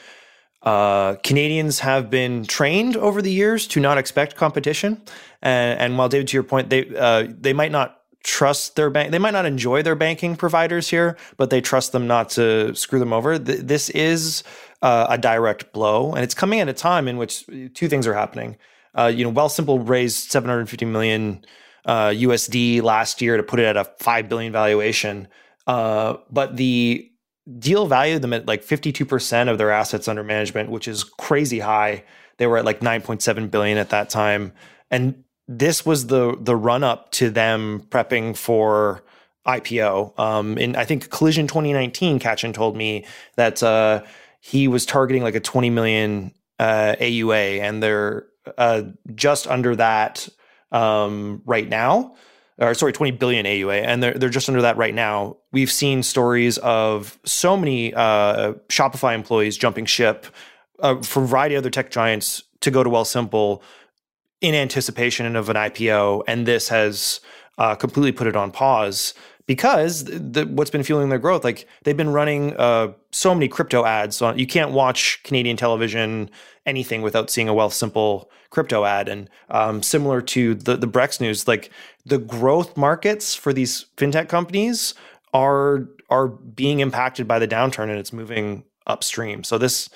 uh, Canadians have been trained over the years to not expect competition, and, and while David, to your point, they uh, they might not trust their bank, they might not enjoy their banking providers here, but they trust them not to screw them over. Th- this is uh, a direct blow, and it's coming at a time in which two things are happening. Uh, you know, Wealthsimple raised 750 million uh, USD last year to put it at a five billion valuation, uh, but the deal valued them at like 52% of their assets under management, which is crazy high. They were at like 9.7 billion at that time, and this was the the run up to them prepping for IPO. Um, in I think Collision 2019, Katchen told me that uh, he was targeting like a 20 million uh, AUA, and they're uh, just under that um, right now. Or sorry, 20 billion AUA, and they're they're just under that right now. We've seen stories of so many uh, Shopify employees jumping ship uh, from a variety of other tech giants to go to Wealthsimple in anticipation of an IPO, and this has uh, completely put it on pause because the, what's been fueling their growth, like they've been running uh, so many crypto ads. On, you can't watch Canadian television anything without seeing a Wealthsimple crypto ad. And um, similar to the the Brex news, like the growth markets for these fintech companies are are being impacted by the downturn, and it's moving upstream. So this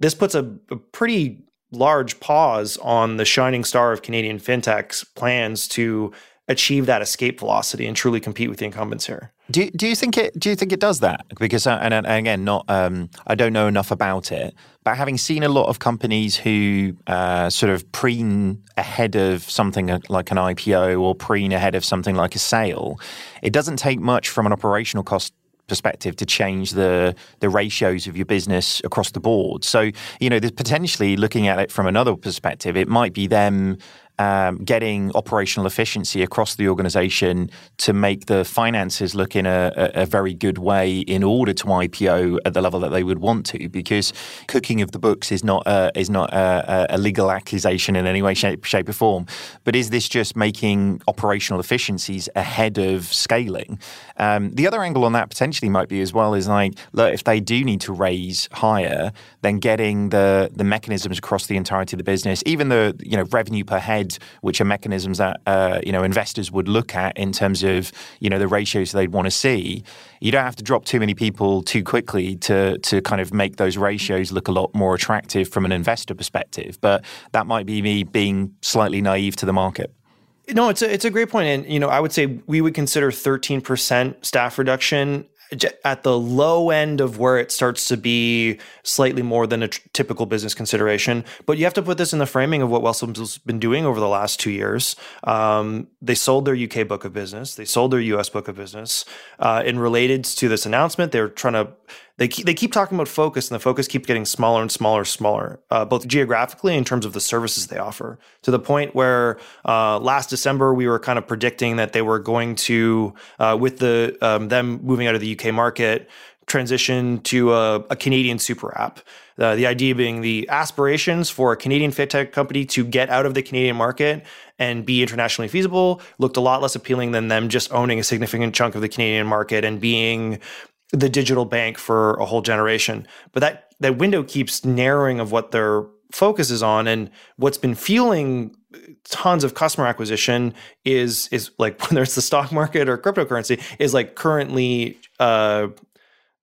this puts a, a pretty large pause on the shining star of Canadian fintech's plans to achieve that escape velocity and truly compete with the incumbents here. Do, do you think it do you think it does that? Because uh, and, and again, not um, I don't know enough about it, but having seen a lot of companies who uh, sort of preen ahead of something like an IPO or preen ahead of something like a sale, it doesn't take much from an operational cost perspective to change the the ratios of your business across the board. So you know, there's potentially looking at it from another perspective, it might be them um, getting operational efficiency across the organization to make the finances look in a, a, very good way in order to IPO at the level that they would want to. Because cooking of the books is not a, is not a, a legal accusation in any way, shape, shape, or form. But is this just making operational efficiencies ahead of scaling? Um, the other angle on that potentially might be as well is like, look, if they do need to raise higher, then getting the the mechanisms across the entirety of the business, even the you know revenue per head which are mechanisms that uh, you know investors would look at in terms of you know the ratios they'd want to see. You don't have to drop too many people too quickly to to kind of make those ratios look a lot more attractive from an investor perspective. But that might be me being slightly naive to the market. No, it's a it's a great point, and you know I would say we would consider thirteen percent staff reduction at the low end of where it starts to be slightly more than a t- typical business consideration. But you have to put this in the framing of what Wealthsimple's been doing over the last two years. Um, they sold their UK book of business, they sold their US book of business. Uh, and related to this announcement, they're trying to they keep, they keep talking about focus, and the focus keeps getting smaller and smaller, and smaller, uh, both geographically in terms of the services they offer. To the point where uh, last December we were kind of predicting that they were going to, uh, with the um, them moving out of the UK market, transition to a, a Canadian super app. Uh, the idea being the aspirations for a Canadian fintech company to get out of the Canadian market and be internationally feasible looked a lot less appealing than them just owning a significant chunk of the Canadian market and being the digital bank for a whole generation. But that that window keeps narrowing of what their focus is on, and what's been fueling tons of customer acquisition is is like whether it's the stock market or cryptocurrency is like currently. Uh,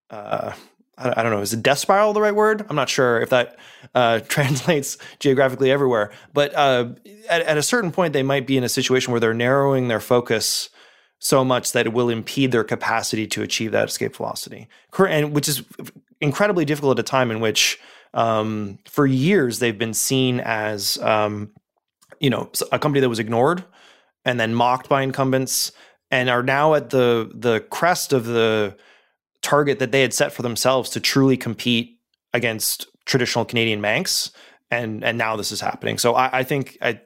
uh, I don't know, is a death spiral the right word? I'm not sure if that uh, translates geographically everywhere. But uh, at, at, a certain point, they might be in a situation where they're narrowing their focus so much that it will impede their capacity to achieve that escape velocity, and which is incredibly difficult at a time in which, um, for years, they've been seen as, um, you know, a company that was ignored and then mocked by incumbents, and are now at the the crest of the target that they had set for themselves to truly compete against traditional Canadian banks, and and now this is happening. So I, I think I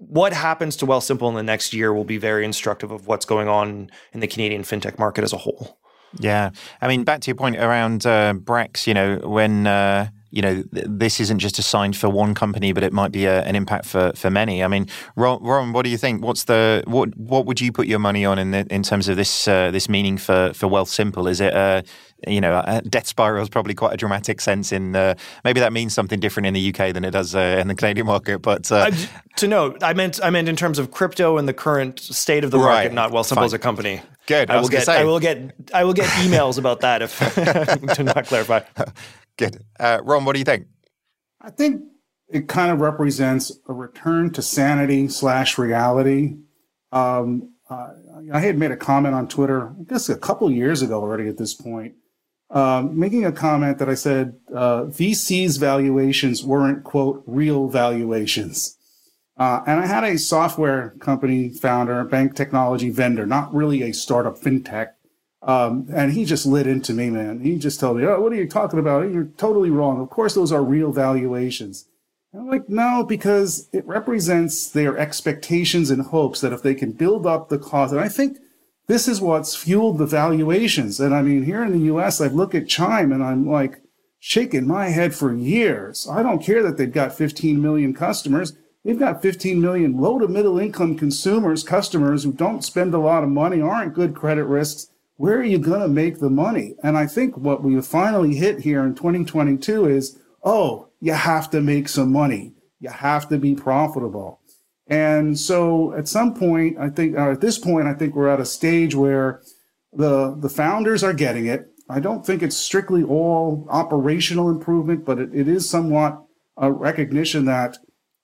what happens to Wealthsimple in the next year will be very instructive of what's going on in the Canadian fintech market as a whole. Yeah, I mean, back to your point around uh, Brex. You know, when uh, you know th- this isn't just a sign for one company, but it might be a, an impact for, for many. I mean, Ron, Ron, what do you think? What's the what what would you put your money on in the, in terms of this uh, this meaning for for Wealthsimple? Is it a you know, a death spiral is probably quite a dramatic sense. In uh, maybe that means something different in the UK than it does uh, in the Canadian market. But uh, to note, I meant I meant in terms of crypto and the current state of the market, right. not Wealthsimple as a company. Good. I, I will get. I will get. I will get emails about that if to not clarify. Good. Uh, Ron, what do you think? I think it kind of represents a return to sanity slash reality. Um, uh, I had made a comment on Twitter, I guess a couple years ago already at this point, um, making a comment that I said uh, VC's valuations weren't, quote, real valuations. Uh, and I had a software company founder, bank technology vendor, not really a startup fintech. Um, and he just lit into me, man. He just told me, Oh, what are you talking about? You're totally wrong. Of course, those are real valuations. I'm like, no, because it represents their expectations and hopes that if they can build up the cost, and I think this is what's fueled the valuations. And I mean, here in the US, I look at Chime and I'm like shaking my head for years. I don't care that they've got 15 million customers. They've got 15 million low to middle income consumers, customers who don't spend a lot of money, aren't good credit risks. Where are you going to make the money? And I think what we finally hit here in 2022 is, oh, you have to make some money. You have to be profitable. And so at some point, I think, uh, at this point, I think we're at a stage where the, the founders are getting it. I don't think it's strictly all operational improvement, but it, it is somewhat a recognition that,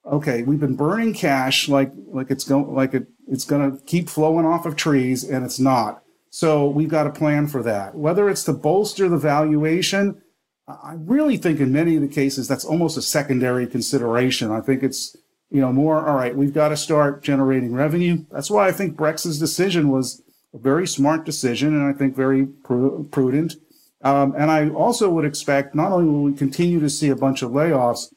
okay, we've been burning cash like, like it's going, like it, it's going to keep flowing off of trees and it's not. So we've got a plan for that. Whether it's to bolster the valuation, I really think in many of the cases that's almost a secondary consideration. I think it's you know, more, all right, we've got to start generating revenue. That's why I think Brex's decision was a very smart decision and I think very pr- prudent. Um, and I also would expect not only will we continue to see a bunch of layoffs,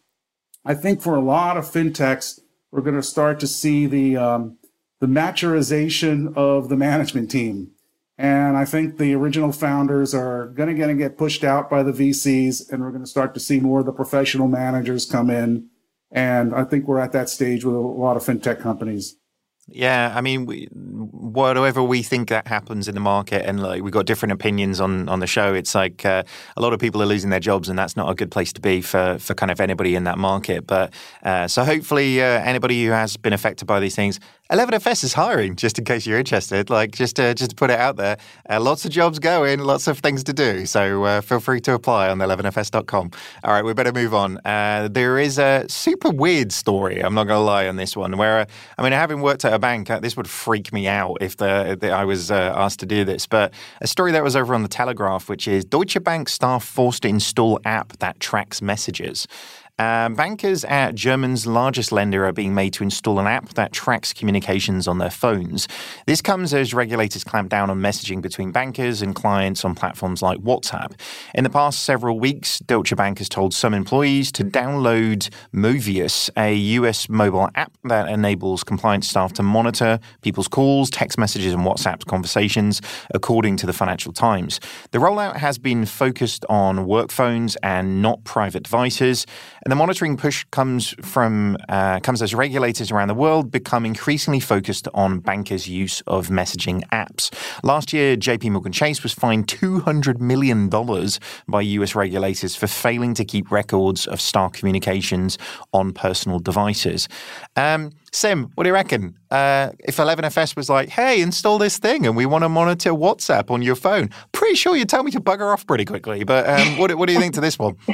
I think for a lot of fintechs, we're going to start to see the, um, the maturization of the management team. And I think the original founders are going to get pushed out by the VCs, and we're going to start to see more of the professional managers come in and I think we're at that stage with a lot of fintech companies. Yeah, I mean, we, whatever we think that happens in the market, and like we've got different opinions on on the show. It's like uh, a lot of people are losing their jobs, and that's not a good place to be for for kind of anybody in that market. But uh, so hopefully, uh, anybody who has been affected by these things 11FS is hiring, just in case you're interested. Like, just to, just to put it out there, uh, lots of jobs going, lots of things to do. So uh, feel free to apply on 11FS.com. All right, we better move on. Uh, there is a super weird story. I'm not going to lie on this one. Where I mean, having worked at a bank, uh, this would freak me out if the, the I was uh, asked to do this. But a story that was over on the Telegraph, which is Deutsche Bank staff forced to install app that tracks messages. Uh, bankers at Germany's largest lender are being made to install an app that tracks communications on their phones. This comes as regulators clamp down on messaging between bankers and clients on platforms like WhatsApp. In the past several weeks, Deutsche Bank has told some employees to download Movius, a US mobile app that enables compliance staff to monitor people's calls, text messages, and WhatsApp conversations, according to the Financial Times. The rollout has been focused on work phones and not private devices. And the monitoring push comes from uh, comes as regulators around the world become increasingly focused on bankers' use of messaging apps. Last year, J.P. Morgan Chase was fined two hundred million dollars by U.S. regulators for failing to keep records of staff communications on personal devices. Um, Sim, what do you reckon? Uh, if 11FS was like, hey, install this thing and we want to monitor WhatsApp on your phone, pretty sure you'd tell me to bugger off pretty quickly. But um, what, what do you think to this one?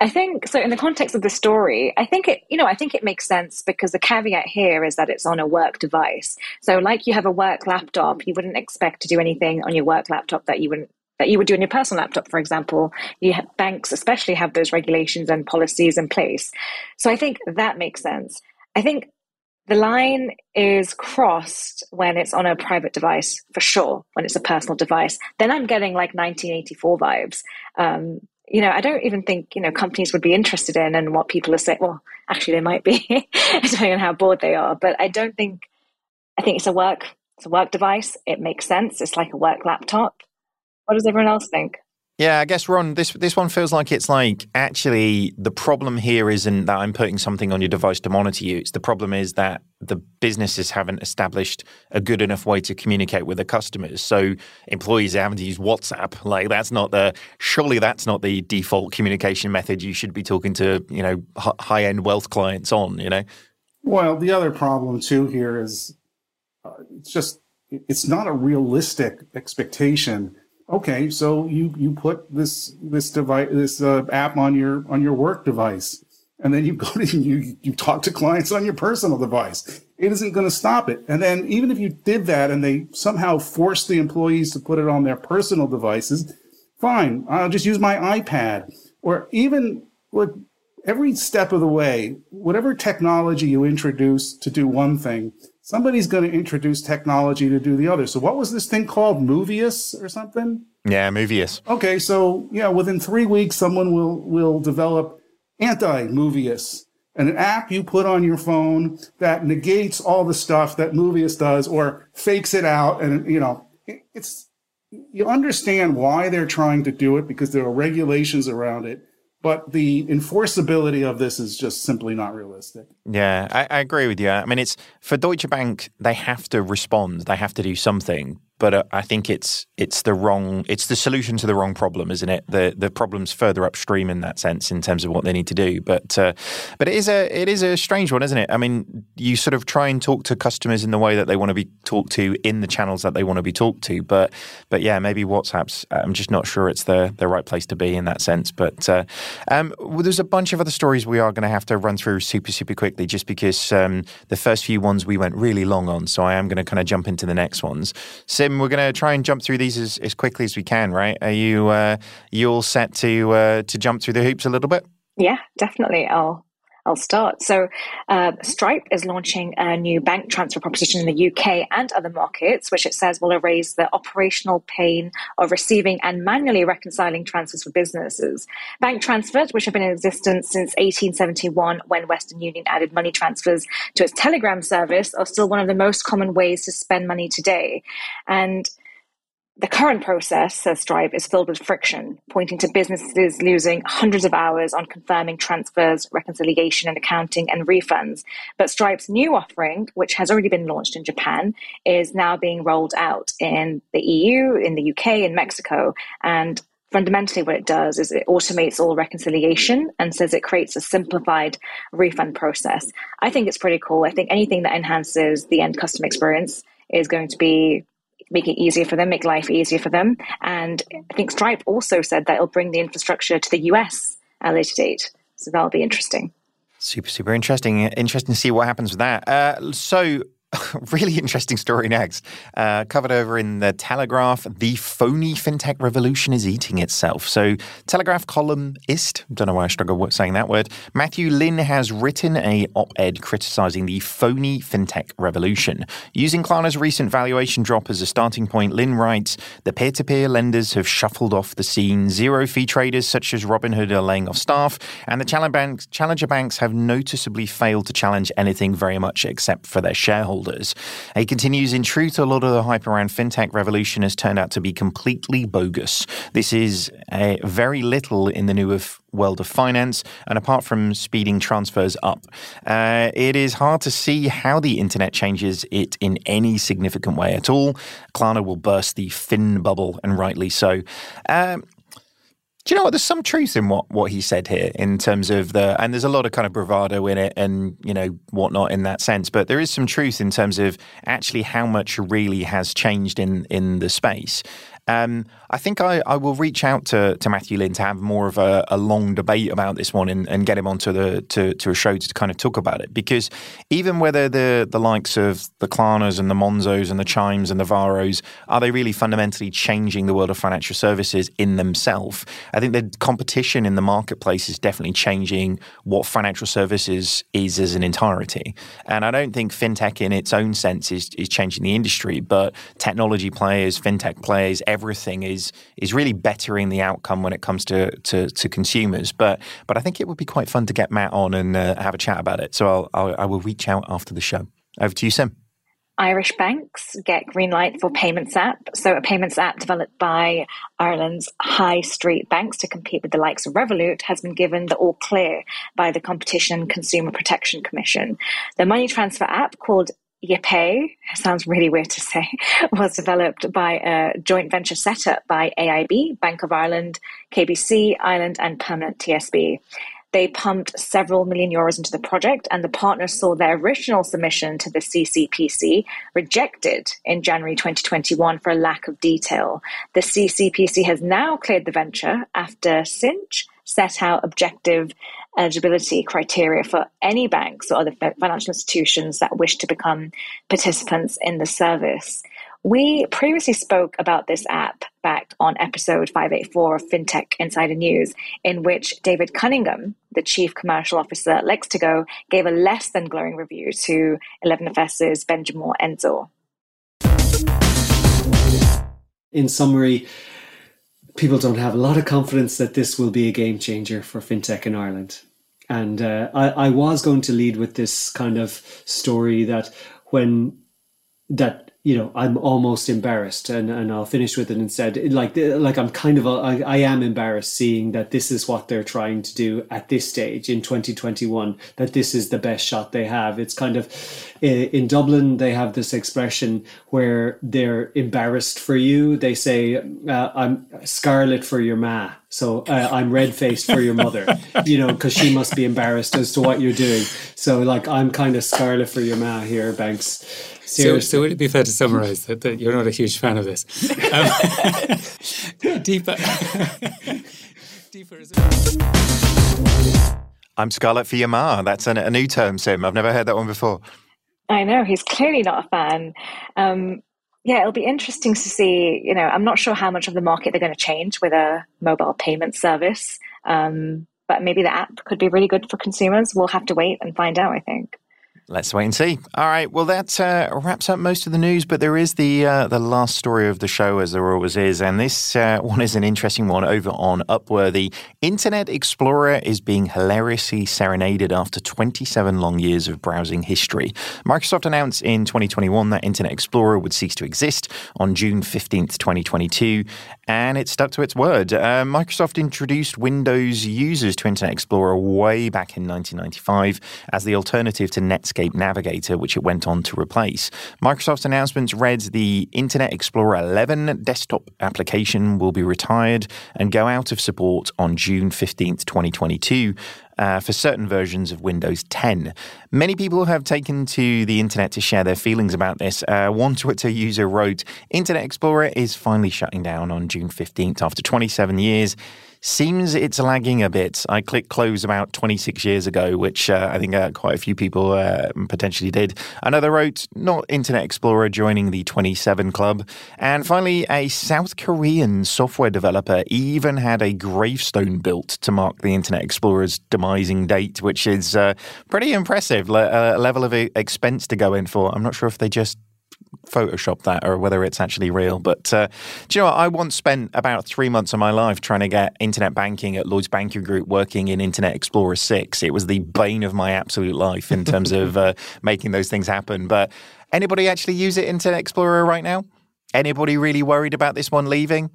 I think so. In the context of the story, I think it, you know, I think it makes sense because the caveat here is that it's on a work device. So, like you have a work laptop, you wouldn't expect to do anything on your work laptop that you wouldn't that you would do on your personal laptop, for example. You have, banks, especially, have those regulations and policies in place. So I think that makes sense. I think the line is crossed when it's on a private device, for sure, when it's a personal device. Then I'm getting like 1984 vibes. Um, you know, I don't even think, you know, companies would be interested in and what people are saying. Well, actually, they might be, depending on how bored they are. But I don't think, I think it's a work, it's a work device. It makes sense. It's like a work laptop. What does everyone else think? Yeah, I guess Ron, this this one feels like it's like actually the problem here isn't that I'm putting something on your device to monitor you. It's the problem is that the businesses haven't established a good enough way to communicate with their customers. So employees are having to use WhatsApp. Like that's not the surely that's not the default communication method you should be talking to you know high end wealth clients on. You know. Well, the other problem too here is uh, it's just it's not a realistic expectation okay, so you you put this this device this uh, app on your on your work device, and then you go to you you talk to clients on your personal device. It isn't going to stop it. And then even if you did that and they somehow forced the employees to put it on their personal devices, fine. I'll just use my iPad. Or even with every step of the way, whatever technology you introduce to do one thing, somebody's going to introduce technology to do the other. So what was this thing called? Movius or something? Yeah, Movius. Okay, so yeah, within three weeks, someone will will develop anti-Movius, an app you put on your phone that negates all the stuff that Movius does or fakes it out, and you know, it's you understand why they're trying to do it because there are regulations around it but the enforceability of this is just simply not realistic. Yeah, I, I, agree with you. I mean, it's for Deutsche Bank; they have to respond. They have to do something but uh, I think it's it's the wrong it's the solution to the wrong problem, isn't it? The the problem's further upstream in that sense in terms of what they need to do. But uh, but it is a it is a strange one, isn't it? I mean, you sort of try and talk to customers in the way that they want to be talked to in the channels that they want to be talked to. But but yeah, maybe WhatsApp's. I'm just not sure it's the the right place to be in that sense. But uh, um, well, there's a bunch of other stories we are going to have to run through super super quickly, just because um, the first few ones we went really long on. So I am going to kind of jump into the next ones. So we're going to try and jump through these as, as quickly as we can, right? Are you uh, you all set to uh, to jump through the hoops a little bit? Yeah, definitely. I'll I'll start. So, uh, Stripe is launching a new bank transfer proposition in the UK and other markets, which it says will erase the operational pain of receiving and manually reconciling transfers for businesses. Bank transfers, which have been in existence since 1871 when Western Union added money transfers to its Telegram service, are still one of the most common ways to spend money today. And the current process, says Stripe, is filled with friction, pointing to businesses losing hundreds of hours on confirming transfers, reconciliation and accounting, and refunds. But Stripe's new offering, which has already been launched in Japan, is now being rolled out in the EU, in the UK, in Mexico. And fundamentally, what it does is it automates all reconciliation and says it creates a simplified refund process. I think it's pretty cool. I think anything that enhances the end customer experience is going to be make it easier for them, make life easier for them. And I think Stripe also said that it'll bring the infrastructure to the US at a later date. So that'll be interesting. Super, super interesting. Interesting to see what happens with that. Uh, so, really interesting story next. Uh, covered over in the Telegraph, the phony fintech revolution is eating itself. So, Telegraph columnist, don't know why I struggle with saying that word, Matthew Lynn has written a op-ed criticizing the phony fintech revolution. Using Klarna's recent valuation drop as a starting point, Lynn writes, the peer-to-peer lenders have shuffled off the scene. Zero-fee traders such as Robinhood are laying off staff, and the challenger banks have noticeably failed to challenge anything very much except for their shareholders. He continues, in truth, a lot of the hype around fintech revolution has turned out to be completely bogus. This is a very little in the new of world of finance, and apart from speeding transfers up, uh, it is hard to see how the internet changes it in any significant way at all. Klarna will burst the fin bubble, and rightly so. Um, do you know what? There's some truth in what, what he said here in terms of the, and there's a lot of kind of bravado in it and, you know, whatnot in that sense. But there is some truth in terms of actually how much really has changed in, in the space. Um, I think I, I, will reach out to, to Matthew Lynn to have more of a, a long debate about this one and, and, get him onto the to, to a show to kind of talk about it. Because even whether the the likes of the Klarnas and the Monzos and the Chimes and the Varos are they really fundamentally changing the world of financial services in themselves? I think the competition in the marketplace is definitely changing what financial services is as an entirety. And I don't think fintech in its own sense is, is changing the industry, but technology players, fintech players, everything is is is really bettering the outcome when it comes to, to, to consumers. But but I think it would be quite fun to get Matt on and uh, have a chat about it. So I'll, I'll I will reach out after the show. Over to you, Sim. Irish banks get green light for payments app. So a payments app developed by Ireland's high street banks to compete with the likes of Revolut has been given the all clear by the Competition Consumer Protection Commission. The money transfer app called YayPay, sounds really weird to say, was developed by a joint venture set up by AIB, Bank of Ireland, KBC, Ireland, and Permanent TSB. They pumped several million euros into the project, and the partners saw their original submission to the CCPC rejected in January 2021 for a lack of detail. The CCPC has now cleared the venture after Synch set out objective eligibility criteria for any banks or other financial institutions that wish to become participants in the service. We previously spoke about this app back on episode 584 of FinTech Insider News, in which David Cunningham, the chief commercial officer at Lextego, gave a less than glowing review to 11FS's Benjamin Enzor. In summary, people don't have a lot of confidence that this will be a game changer for fintech in Ireland. And uh, I, I was going to lead with this kind of story that when that you know i'm almost embarrassed and, and i'll finish with it instead like like i'm kind of I, I am embarrassed seeing that this is what they're trying to do at this stage in 2021 that this is the best shot they have it's kind of in dublin they have this expression where they're embarrassed for you they say uh, i'm scarlet for your ma so uh, I'm red faced for your mother, you know, because she must be embarrassed as to what you're doing. So like I'm kind of scarlet for your ma here, Banks. So, so would it be fair to summarise that, that you're not a huge fan of this? Um, deeper. deeper I'm Scarlet for your ma. That's a, a new term, Sim. I've never heard that one before. I know he's clearly not a fan. Um, yeah, it'll be interesting to see. You know, I'm not sure how much of the market they're going to change with a mobile payment service, um, but maybe the app could be really good for consumers. We'll have to wait and find out. I think. Let's wait and see. All right. Well, that uh, wraps up most of the news, but there is the uh, the last story of the show, as there always is, and this uh, one is an interesting one over on Upworthy. Internet Explorer is being hilariously serenaded after 27 long years of browsing history. Microsoft announced in 2021 that Internet Explorer would cease to exist on June 15th, 2022, and it stuck to its word. Uh, Microsoft introduced Windows users to Internet Explorer way back in 1995 as the alternative to Netscape Navigator, which it went on to replace. Microsoft's announcements read the Internet Explorer 11 desktop application will be retired and go out of support on June 15th, 2022. Uh, for certain versions of Windows 10. Many people have taken to the internet to share their feelings about this. Uh, one Twitter user wrote Internet Explorer is finally shutting down on June 15th after 27 years seems it's lagging a bit. I clicked close about 26 years ago, which uh, I think uh, quite a few people uh, potentially did. Another wrote, not Internet Explorer joining the 27 club. And finally, a South Korean software developer even had a gravestone built to mark the Internet Explorer's demising date, which is uh, pretty impressive. Le- level of expense to go in for. I'm not sure if they just Photoshop that or whether it's actually real. But uh, do you know what? I once spent about three months of my life trying to get internet banking at Lloyds Banking Group working in Internet Explorer 6. It was the bane of my absolute life in terms of uh, making those things happen. But anybody actually use it Internet Explorer right now? Anybody really worried about this one leaving?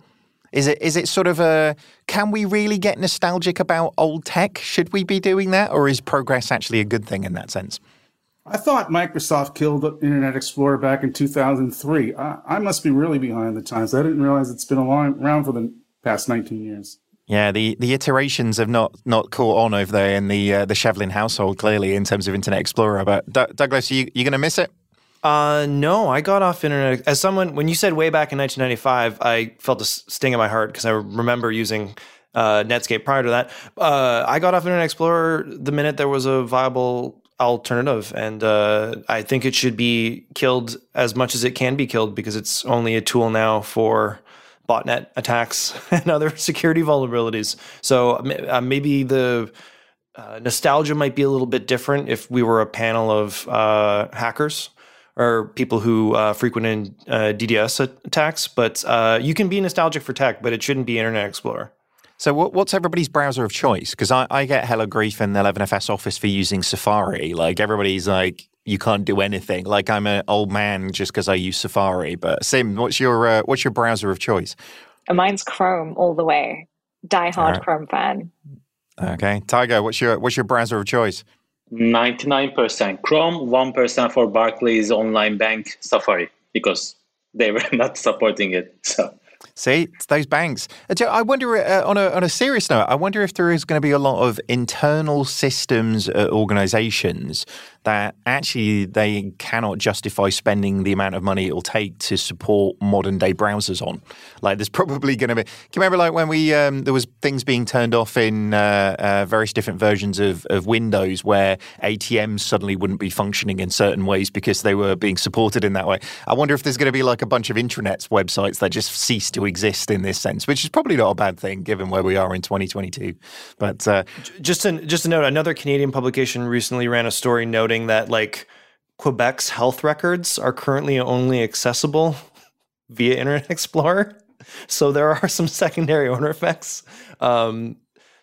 Is it is it sort of a can we really get nostalgic about old tech? Should we be doing that, or is progress actually a good thing in that sense? I thought Microsoft killed Internet Explorer back in 2003. I, I must be really behind the times. I didn't realize it's been around for the past 19 years. Yeah, the, the iterations have not, not caught on over there in the uh, the Shevlin household, clearly, in terms of Internet Explorer. But D- Douglas, are you, you going to miss it? Uh, no, I got off internet as someone. When you said way back in 1995, I felt a sting in my heart because I remember using uh, Netscape prior to that. Uh, I got off Internet Explorer the minute there was a viable alternative and uh, i think it should be killed as much as it can be killed because it's only a tool now for botnet attacks and other security vulnerabilities so uh, maybe the uh, nostalgia might be a little bit different if we were a panel of uh, hackers or people who uh, in uh, DDoS attacks. But you can be nostalgic for tech, but it shouldn't be Internet Explorer. So, what, what's everybody's browser of choice? Because I, I get hella grief in the 11FS office for using Safari. Like, everybody's like, you can't do anything. Like, I'm an old man just because I use Safari. But, Sim, what's your, uh, what's your browser of choice? Mine's Chrome all the way. Die hard right. Chrome fan. Okay. Tayga, what's your, what's your browser of choice? 99% Chrome, 1% for Barclays Online Bank Safari because they were not supporting it. So See, it's those banks. Uh, I wonder, uh, on a on a serious note, I wonder if there is going to be a lot of internal systems uh, organizations that actually they cannot justify spending the amount of money it will take to support modern day browsers on. Like, there's probably going to be. Can you remember, like when we um, there was things being turned off in uh, uh, various different versions of, of Windows where ATMs suddenly wouldn't be functioning in certain ways because they were being supported in that way. I wonder if there's going to be like a bunch of intranets websites that just cease to exist in this sense, which is probably not a bad thing given where we are in 2022. But uh, just just to note, another Canadian publication recently ran a story noting noting that like Quebec's health records are currently only accessible via Internet Explorer. So there are some secondary owner effects um,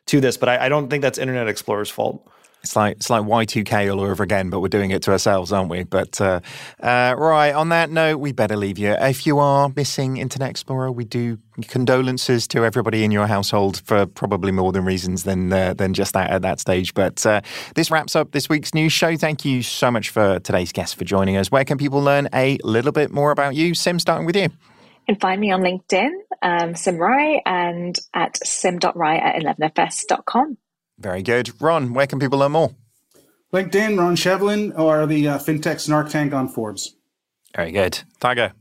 to this, but I, I don't think that's Internet Explorer's fault. It's like it's like Y2K all over again, but we're doing it to ourselves, aren't we? But uh, uh, right on that note, we better leave you. If you are missing Internet Explorer, we do condolences to everybody in your household for probably more than reasons than uh, than just that at that stage. But uh, this wraps up this week's news show. Thank you so much for today's guest for joining us. Where can people learn a little bit more about you? Sim, starting with you. You can find me on LinkedIn, um, Sim Rai, and at sim.rai at 11fs.com. Very good. Ron, where can people learn more? LinkedIn, Ron Shevlin, or the uh, FinTech Snark Tank on Forbes. Very good. Tayga.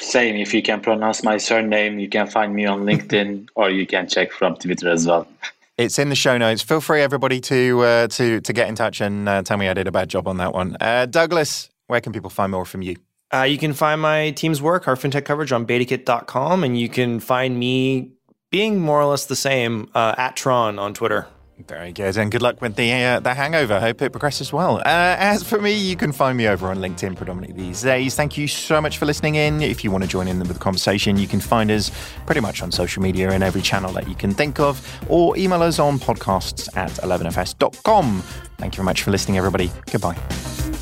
Same. If you can pronounce my surname, you can find me on LinkedIn or you can check from Twitter as well. It's in the show notes. Feel free, everybody, to uh, to to get in touch and uh, tell me I did a bad job on that one. Uh, Douglas, where can people find more from you? Uh, you can find my team's work, our fintech coverage, on betakit.com, and you can find me being more or less the same uh, at Tron on Twitter. Very good, and good luck with the uh, the hangover. Hope it progresses well. Uh, as for me, you can find me over on LinkedIn predominantly these days. Thank you so much for listening in. If you want to join in with the conversation, you can find us pretty much on social media and every channel that you can think of, or email us on podcasts at 11fs.com. Thank you very much for listening, everybody. Goodbye.